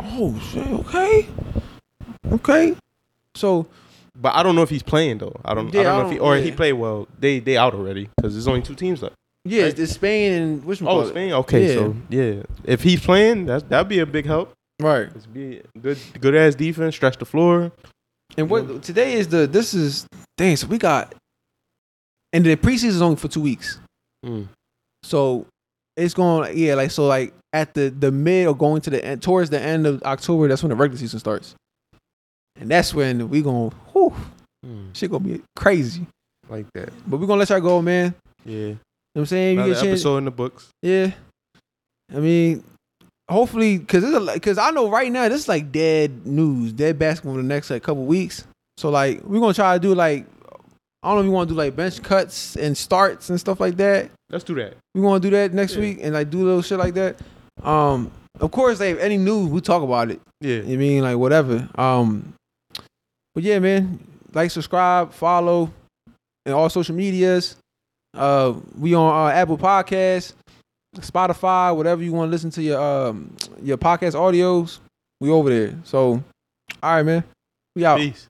oh shit. Okay. Okay. So But I don't know if he's playing though. I don't. Yeah, I don't I know if he or yeah. he played well. They they out already because there's only two teams left. yeah, Right. it's Spain and which one? Oh, Spain. Okay, Yeah. so yeah, if he's playing, that that'd be a big help. Right. It's be good, good ass defense, stretch the floor. And what today is the this is dang. So we got, and the preseason is only for two weeks. Mm. So it's going yeah like so like at the the mid or going to the end towards the end of October. That's when the regular season starts, and that's when we gonna whew, Mm. shit gonna be crazy. Like that. But we gonna let y'all go, man. Yeah. You know what I'm saying? You Another get a chance- episode in the books. Yeah. I mean, hopefully, because because I know right now this is like dead news, dead basketball for the next like couple weeks. So like we're gonna try to do like I don't know if you want to do like bench cuts and starts and stuff like that. Let's do that. We want to do that next Yeah. week and like do little shit like that. Um, of course, like any news we talk about it. Yeah. You mean like whatever. Um, but yeah, man, like, subscribe, follow, and all social medias. Uh, we on uh, Apple Podcasts, Spotify, whatever you want to listen to your um your podcast audios. We over there. So, all right, man. We out. Peace.